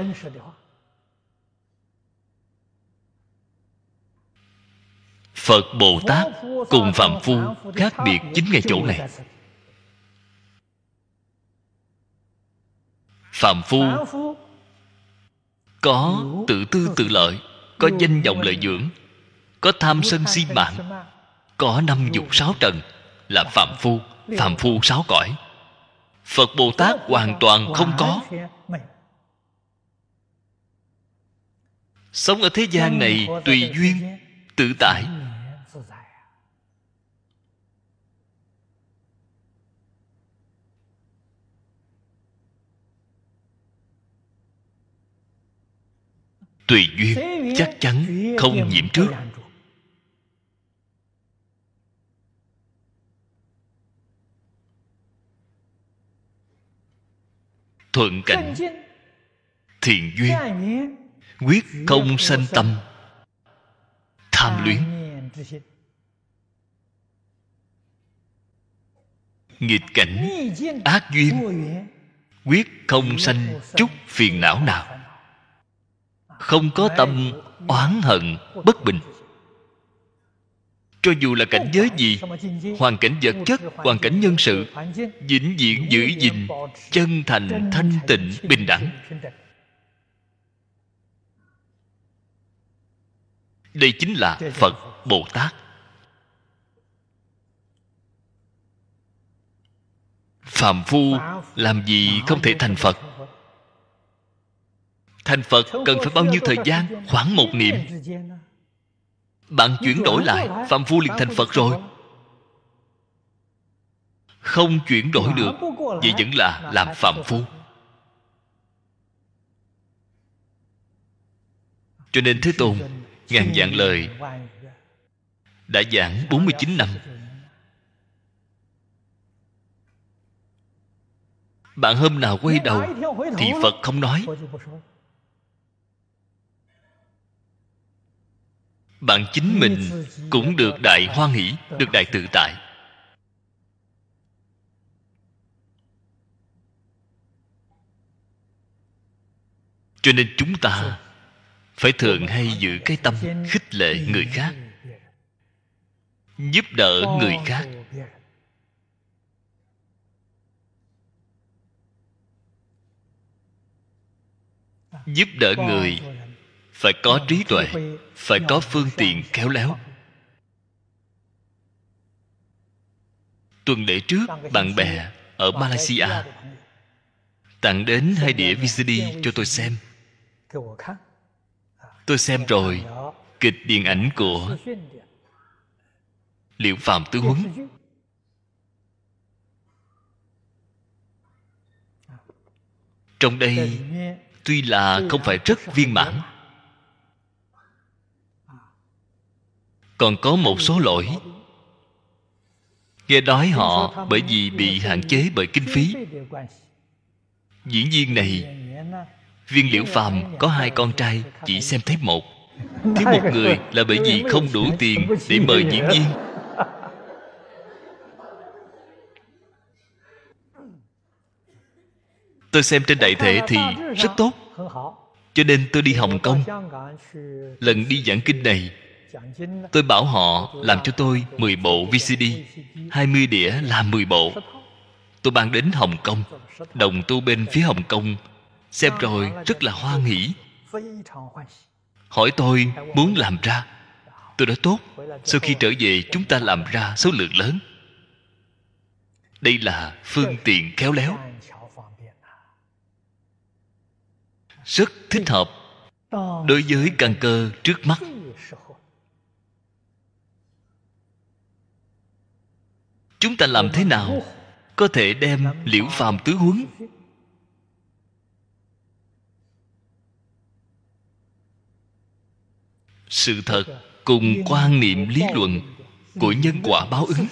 Phật bồ tát cùng phạm phu khác biệt chính ngay chỗ này. Phạm phu có tự tư tự lợi, có danh vọng lợi dưỡng, có tham sân si mạng, có năm dục sáu trần, là phạm phu phạm phu sáu cõi. Phật bồ tát hoàn toàn không có. Sống ở thế gian này tùy duyên, tự tại. Tùy duyên chắc chắn không nhiễm trước. thuận cảnh thiện duyên quyết không sanh tâm tham luyến. nghịch cảnh ác duyên quyết không sanh chút phiền não nào không có tâm oán hận, bất bình. Cho dù là cảnh giới gì, hoàn cảnh vật chất, hoàn cảnh nhân sự, vĩnh viễn giữ gìn, chân thành, thanh tịnh, bình đẳng. Đây chính là phật bồ tát. Phàm phu làm gì không thể thành phật? Thành phật cần phải bao nhiêu thời gian? Khoảng một niệm. Bạn chuyển đổi lại, phạm phu liền thành phật rồi. Không chuyển đổi được, vậy vẫn là làm phạm phu. Cho nên thế tôn, ngàn vạn lời, đã giảng 49 năm. Bạn hôm nào quay đầu thì phật không nói. Bạn chính mình cũng được đại hoan hỷ được đại tự tại. Cho nên chúng ta phải thường hay giữ cái tâm khích lệ người khác, giúp đỡ người khác. Giúp đỡ người phải có trí tuệ phải có phương tiện khéo léo. Tuần lễ trước bạn bè ở malaysia tặng đến hai đĩa vcd cho tôi xem. tôi xem rồi kịch điện ảnh của liệu phàm tứ huấn. Trong đây tuy là không phải rất viên mãn còn có một số lỗi. Nghe nói họ bởi vì bị hạn chế bởi kinh phí. Diễn viên này, viên liễu phàm có hai con trai, chỉ xem thấy một. Thiếu một người là bởi vì không đủ tiền để mời diễn viên. Tôi xem trên đại thể thì rất tốt. Cho nên tôi đi hồng kông. Lần đi giảng kinh này Tôi bảo họ, làm cho tôi 10 bộ VCD 20 đĩa là 10 bộ. Tôi mang đến Hồng Kông, Đồng tu bên phía Hồng Kông. Xem rồi, rất là hoan hỷ. Hỏi tôi muốn làm ra. Tôi đã tốt, Sau khi trở về chúng ta làm ra số lượng lớn. Đây là phương tiện khéo léo. Rất thích hợp Đối với căn cơ trước mắt. Chúng ta làm thế nào có thể đem liễu phàm tứ huấn? Sự thật cùng quan niệm lý luận của nhân quả báo ứng.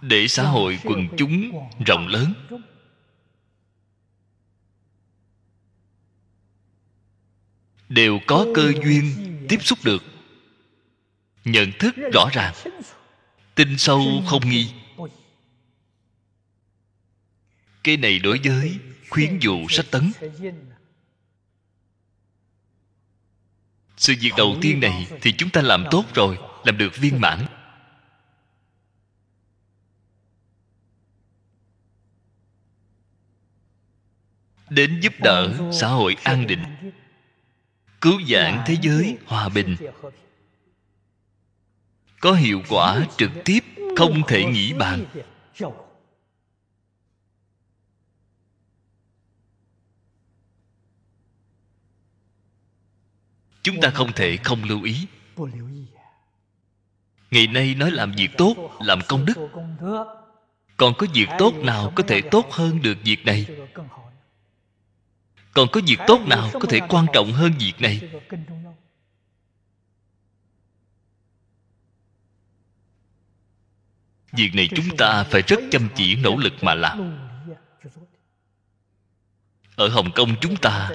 Để xã hội quần chúng rộng lớn. Đều có cơ duyên tiếp xúc được nhận thức rõ ràng. Tin sâu không nghi. Cái này đối với khuyến dụ sách tấn. Sự việc đầu tiên này thì chúng ta làm tốt rồi, làm được viên mãn. Đến giúp đỡ xã hội an định, cứu vãn thế giới hòa bình có hiệu quả trực tiếp, không thể nghĩ bàn. Chúng ta không thể không lưu ý. Ngày nay nói làm việc tốt, làm công đức. Còn có việc tốt nào có thể tốt hơn được việc này? Còn có việc tốt nào có thể quan trọng hơn việc này? Việc này chúng ta phải rất chăm chỉ nỗ lực mà làm. ở hồng kông chúng ta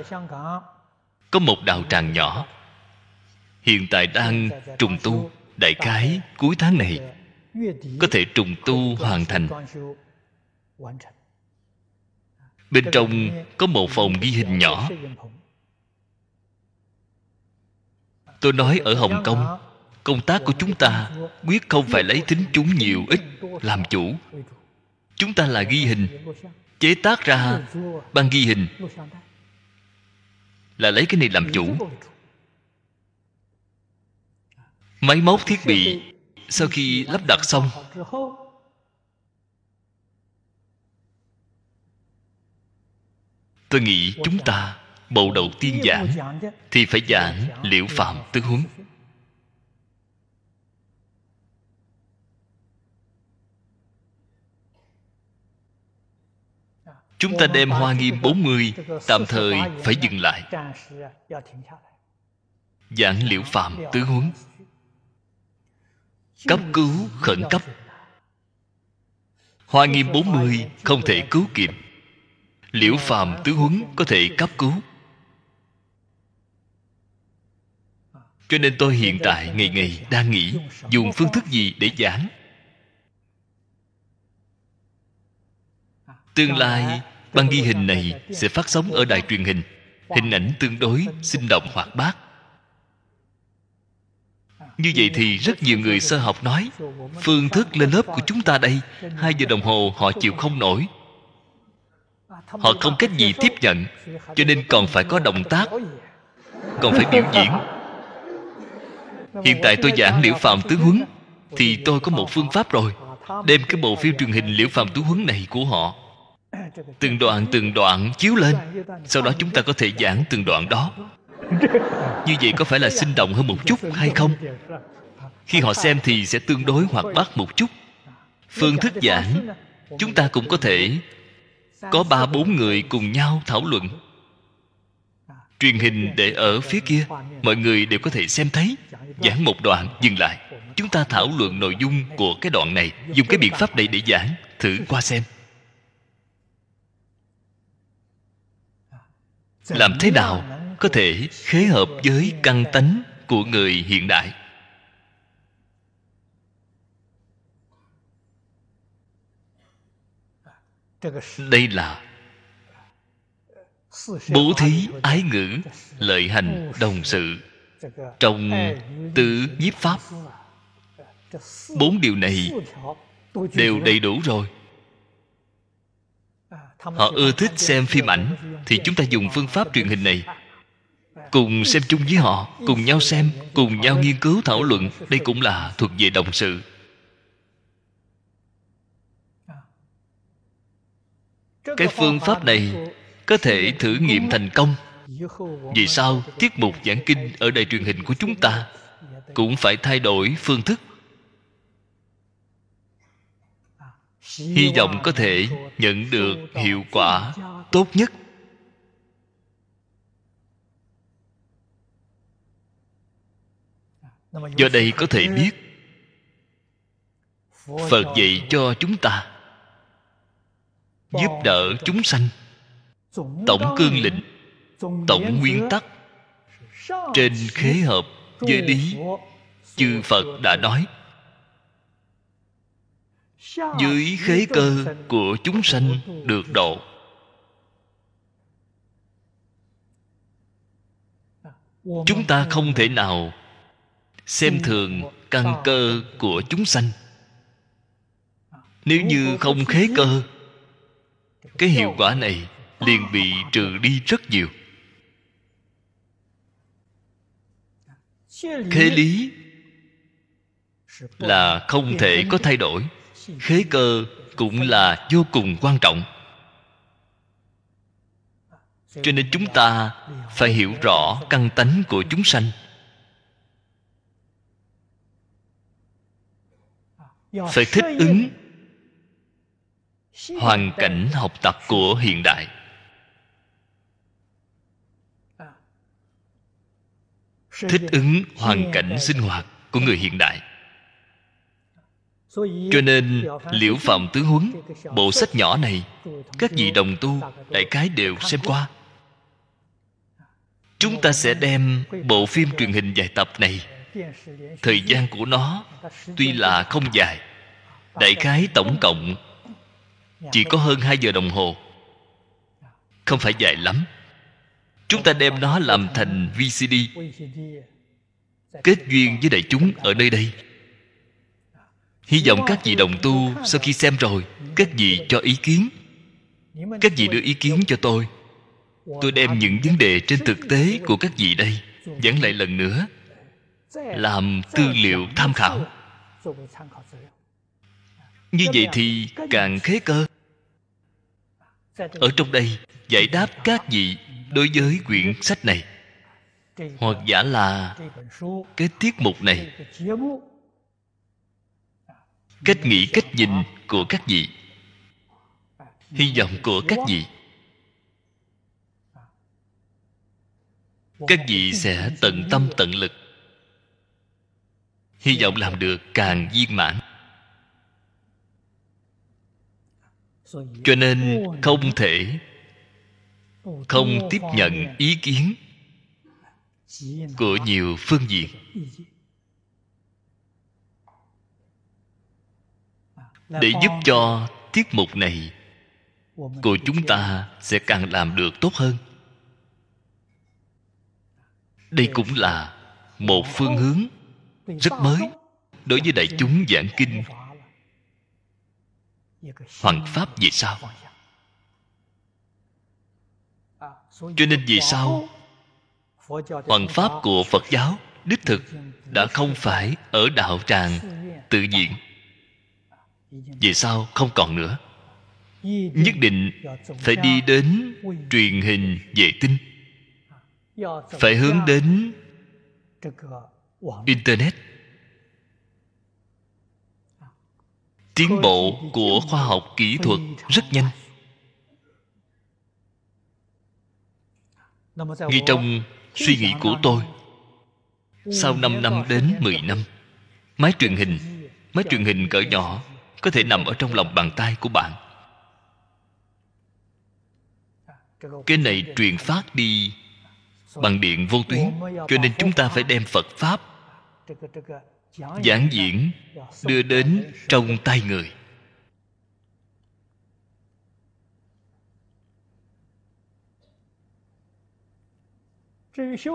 có? một đạo tràng nhỏ. Hiện tại đang trùng tu đại khái cuối tháng này có thể trùng tu hoàn thành. bên trong có một phòng ghi hình nhỏ. tôi nói ở hồng kông công tác của chúng ta quyết không phải lấy tính chúng nhiều ít, làm chủ. Chúng ta là ghi hình, chế tác ra ban ghi hình. Là lấy cái này làm chủ. Máy móc thiết bị sau khi lắp đặt xong. Tôi nghĩ chúng ta, bầu đầu tiên giảng thì phải giảng liễu phạm tứ huấn. Chúng ta đem Hoa Nghiêm 40 Tạm thời phải dừng lại. Giảng liễu phạm tứ huấn. Cấp cứu khẩn cấp. Hoa Nghiêm 40 không thể cứu kịp. Liễu phàm tứ huấn có thể cấp cứu. Cho nên tôi hiện tại ngày ngày đang nghĩ Dùng phương thức gì để giảng? Tương lai băng ghi hình này sẽ phát sóng ở đài truyền hình. Hình ảnh tương đối sinh động hoạt bát. Như vậy thì rất nhiều người sơ học nói Phương thức lên lớp của chúng ta đây Hai giờ đồng hồ họ chịu không nổi. Họ không cách gì tiếp nhận Cho nên còn phải có động tác Còn phải biểu diễn. Hiện tại tôi giảng liễu phạm tứ huấn Thì tôi có một phương pháp rồi Đem cái bộ phim truyền hình liễu phạm tứ huấn này của họ Từng đoạn từng đoạn chiếu lên. Sau đó chúng ta có thể giảng từng đoạn đó. Như vậy có phải là sinh động hơn một chút hay không? Khi họ xem thì sẽ tương đối hoạt bát một chút. Phương thức giảng, Chúng ta cũng có thể Có ba, bốn người cùng nhau thảo luận. Truyền hình để ở phía kia, Mọi người đều có thể xem thấy. Giảng một đoạn, dừng lại. Chúng ta thảo luận nội dung của cái đoạn này. Dùng cái biện pháp này để giảng, Thử qua xem. Làm thế nào có thể khế hợp với căn tánh của người hiện đại? Đây là bố thí ái ngữ lợi hành đồng sự trong tứ nhiếp pháp. Bốn điều này đều đầy đủ rồi họ ưa thích xem phim ảnh thì chúng ta dùng phương pháp truyền hình này. cùng xem chung với họ cùng nhau xem cùng nhau nghiên cứu thảo luận. đây cũng là thuộc về đồng sự. Cái phương pháp này có thể thử nghiệm thành công. Vì sao tiết mục giảng kinh ở đài truyền hình của chúng ta cũng phải thay đổi phương thức hy vọng có thể nhận được hiệu quả tốt nhất. Do đây có thể biết phật dạy cho chúng ta giúp đỡ chúng sanh. Tổng cương lĩnh, tổng nguyên tắc trên khế hợp với lý chư phật đã nói dưới khế cơ của chúng sanh được độ. Chúng ta không thể nào xem thường căn cơ của chúng sanh. Nếu như không khế cơ, cái hiệu quả này liền bị trừ đi rất nhiều. Khế lý là không thể có thay đổi khế cơ cũng là vô cùng quan trọng. Cho nên chúng ta phải hiểu rõ căn tánh của chúng sanh. Phải thích ứng hoàn cảnh học tập của hiện đại. Thích ứng hoàn cảnh sinh hoạt của người hiện đại cho nên liễu phạm tứ huấn bộ sách nhỏ này các vị đồng tu đại khái đều xem qua. Chúng ta sẽ đem bộ phim truyền hình dài tập này. Thời gian của nó tuy là không dài đại khái tổng cộng chỉ có hơn 2 giờ đồng hồ. Không phải dài lắm. Chúng ta đem nó làm thành vcd kết duyên với đại chúng ở nơi đây hy vọng các vị đồng tu sau khi xem rồi, các vị cho ý kiến. Các vị đưa ý kiến cho tôi. Tôi đem những vấn đề trên thực tế của các vị đây dẫn lại lần nữa. Làm tư liệu tham khảo. Như vậy thì càng khế cơ. Ở trong đây, giải đáp các vị đối với quyển sách này. Hoặc giả là cái tiết mục này cách nghĩ, cách nhìn của các vị. Hy vọng của các vị. Các vị sẽ tận tâm, tận lực. Hy vọng làm được càng viên mãn. Cho nên không thể, không tiếp nhận ý kiến của nhiều phương diện. Để giúp cho tiết mục này của chúng ta sẽ càng làm được tốt hơn. Đây cũng là một phương hướng rất mới đối với đại chúng giảng kinh. Hoàng pháp về sau. cho nên vì sao hoàng pháp của phật giáo đích thực đã không phải ở đạo tràng tự diện vì sao không còn nữa? Nhất định phải đi đến truyền hình vệ tinh. Phải hướng đến internet. Tiến bộ của khoa học kỹ thuật rất nhanh. Ngay trong suy nghĩ của tôi, sau 5 năm đến 10 năm, máy truyền hình, máy truyền hình cỡ nhỏ có thể nằm ở trong lòng bàn tay của bạn. Cái này truyền phát đi bằng điện vô tuyến, cho nên chúng ta phải đem phật pháp giảng diễn đưa đến trong tay người.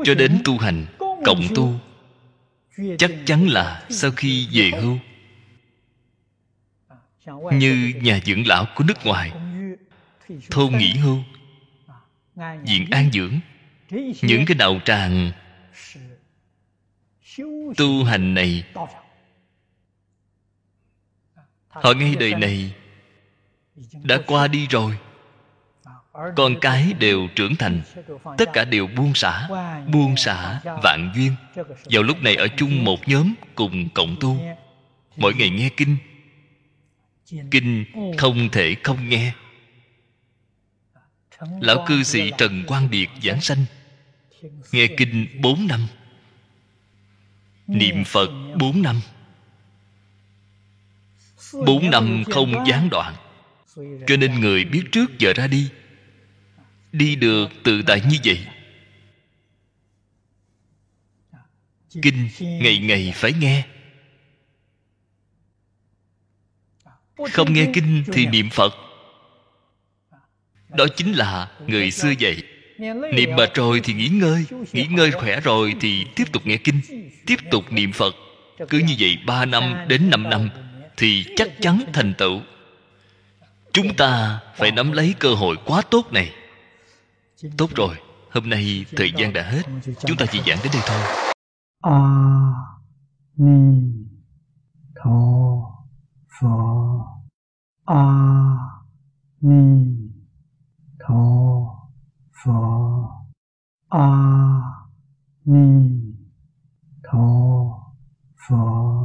Cho đến tu hành cộng tu, chắc chắn là sau khi về hưu như nhà dưỡng lão của nước ngoài. Thôn nghỉ hưu. Diện an dưỡng. Những cái đạo tràng tu hành này. Họ ngay đời này đã qua đi rồi. Con cái đều trưởng thành. Tất cả đều buông xả buông xả vạn duyên. Vào lúc này ở chung một nhóm cùng cộng tu. Mỗi ngày nghe kinh kinh không thể không nghe. Lão cư sĩ trần quang điệt giảng sanh, nghe kinh bốn năm, niệm phật bốn năm. Bốn năm không gián đoạn, cho nên người biết trước giờ ra đi đi được tự tại như vậy. Kinh ngày ngày phải nghe không nghe kinh thì niệm phật. Đó chính là người xưa dạy. Niệm mệt rồi thì nghỉ ngơi nghỉ ngơi khỏe rồi thì tiếp tục nghe kinh, tiếp tục niệm phật. Cứ như vậy ba năm đến năm năm thì chắc chắn thành tựu. Chúng ta phải nắm lấy cơ hội quá tốt này. Tốt rồi, hôm nay thời gian đã hết. Chúng ta chỉ giảng đến đây thôi. A ni tho. 佛阿弥陀佛，阿弥陀佛。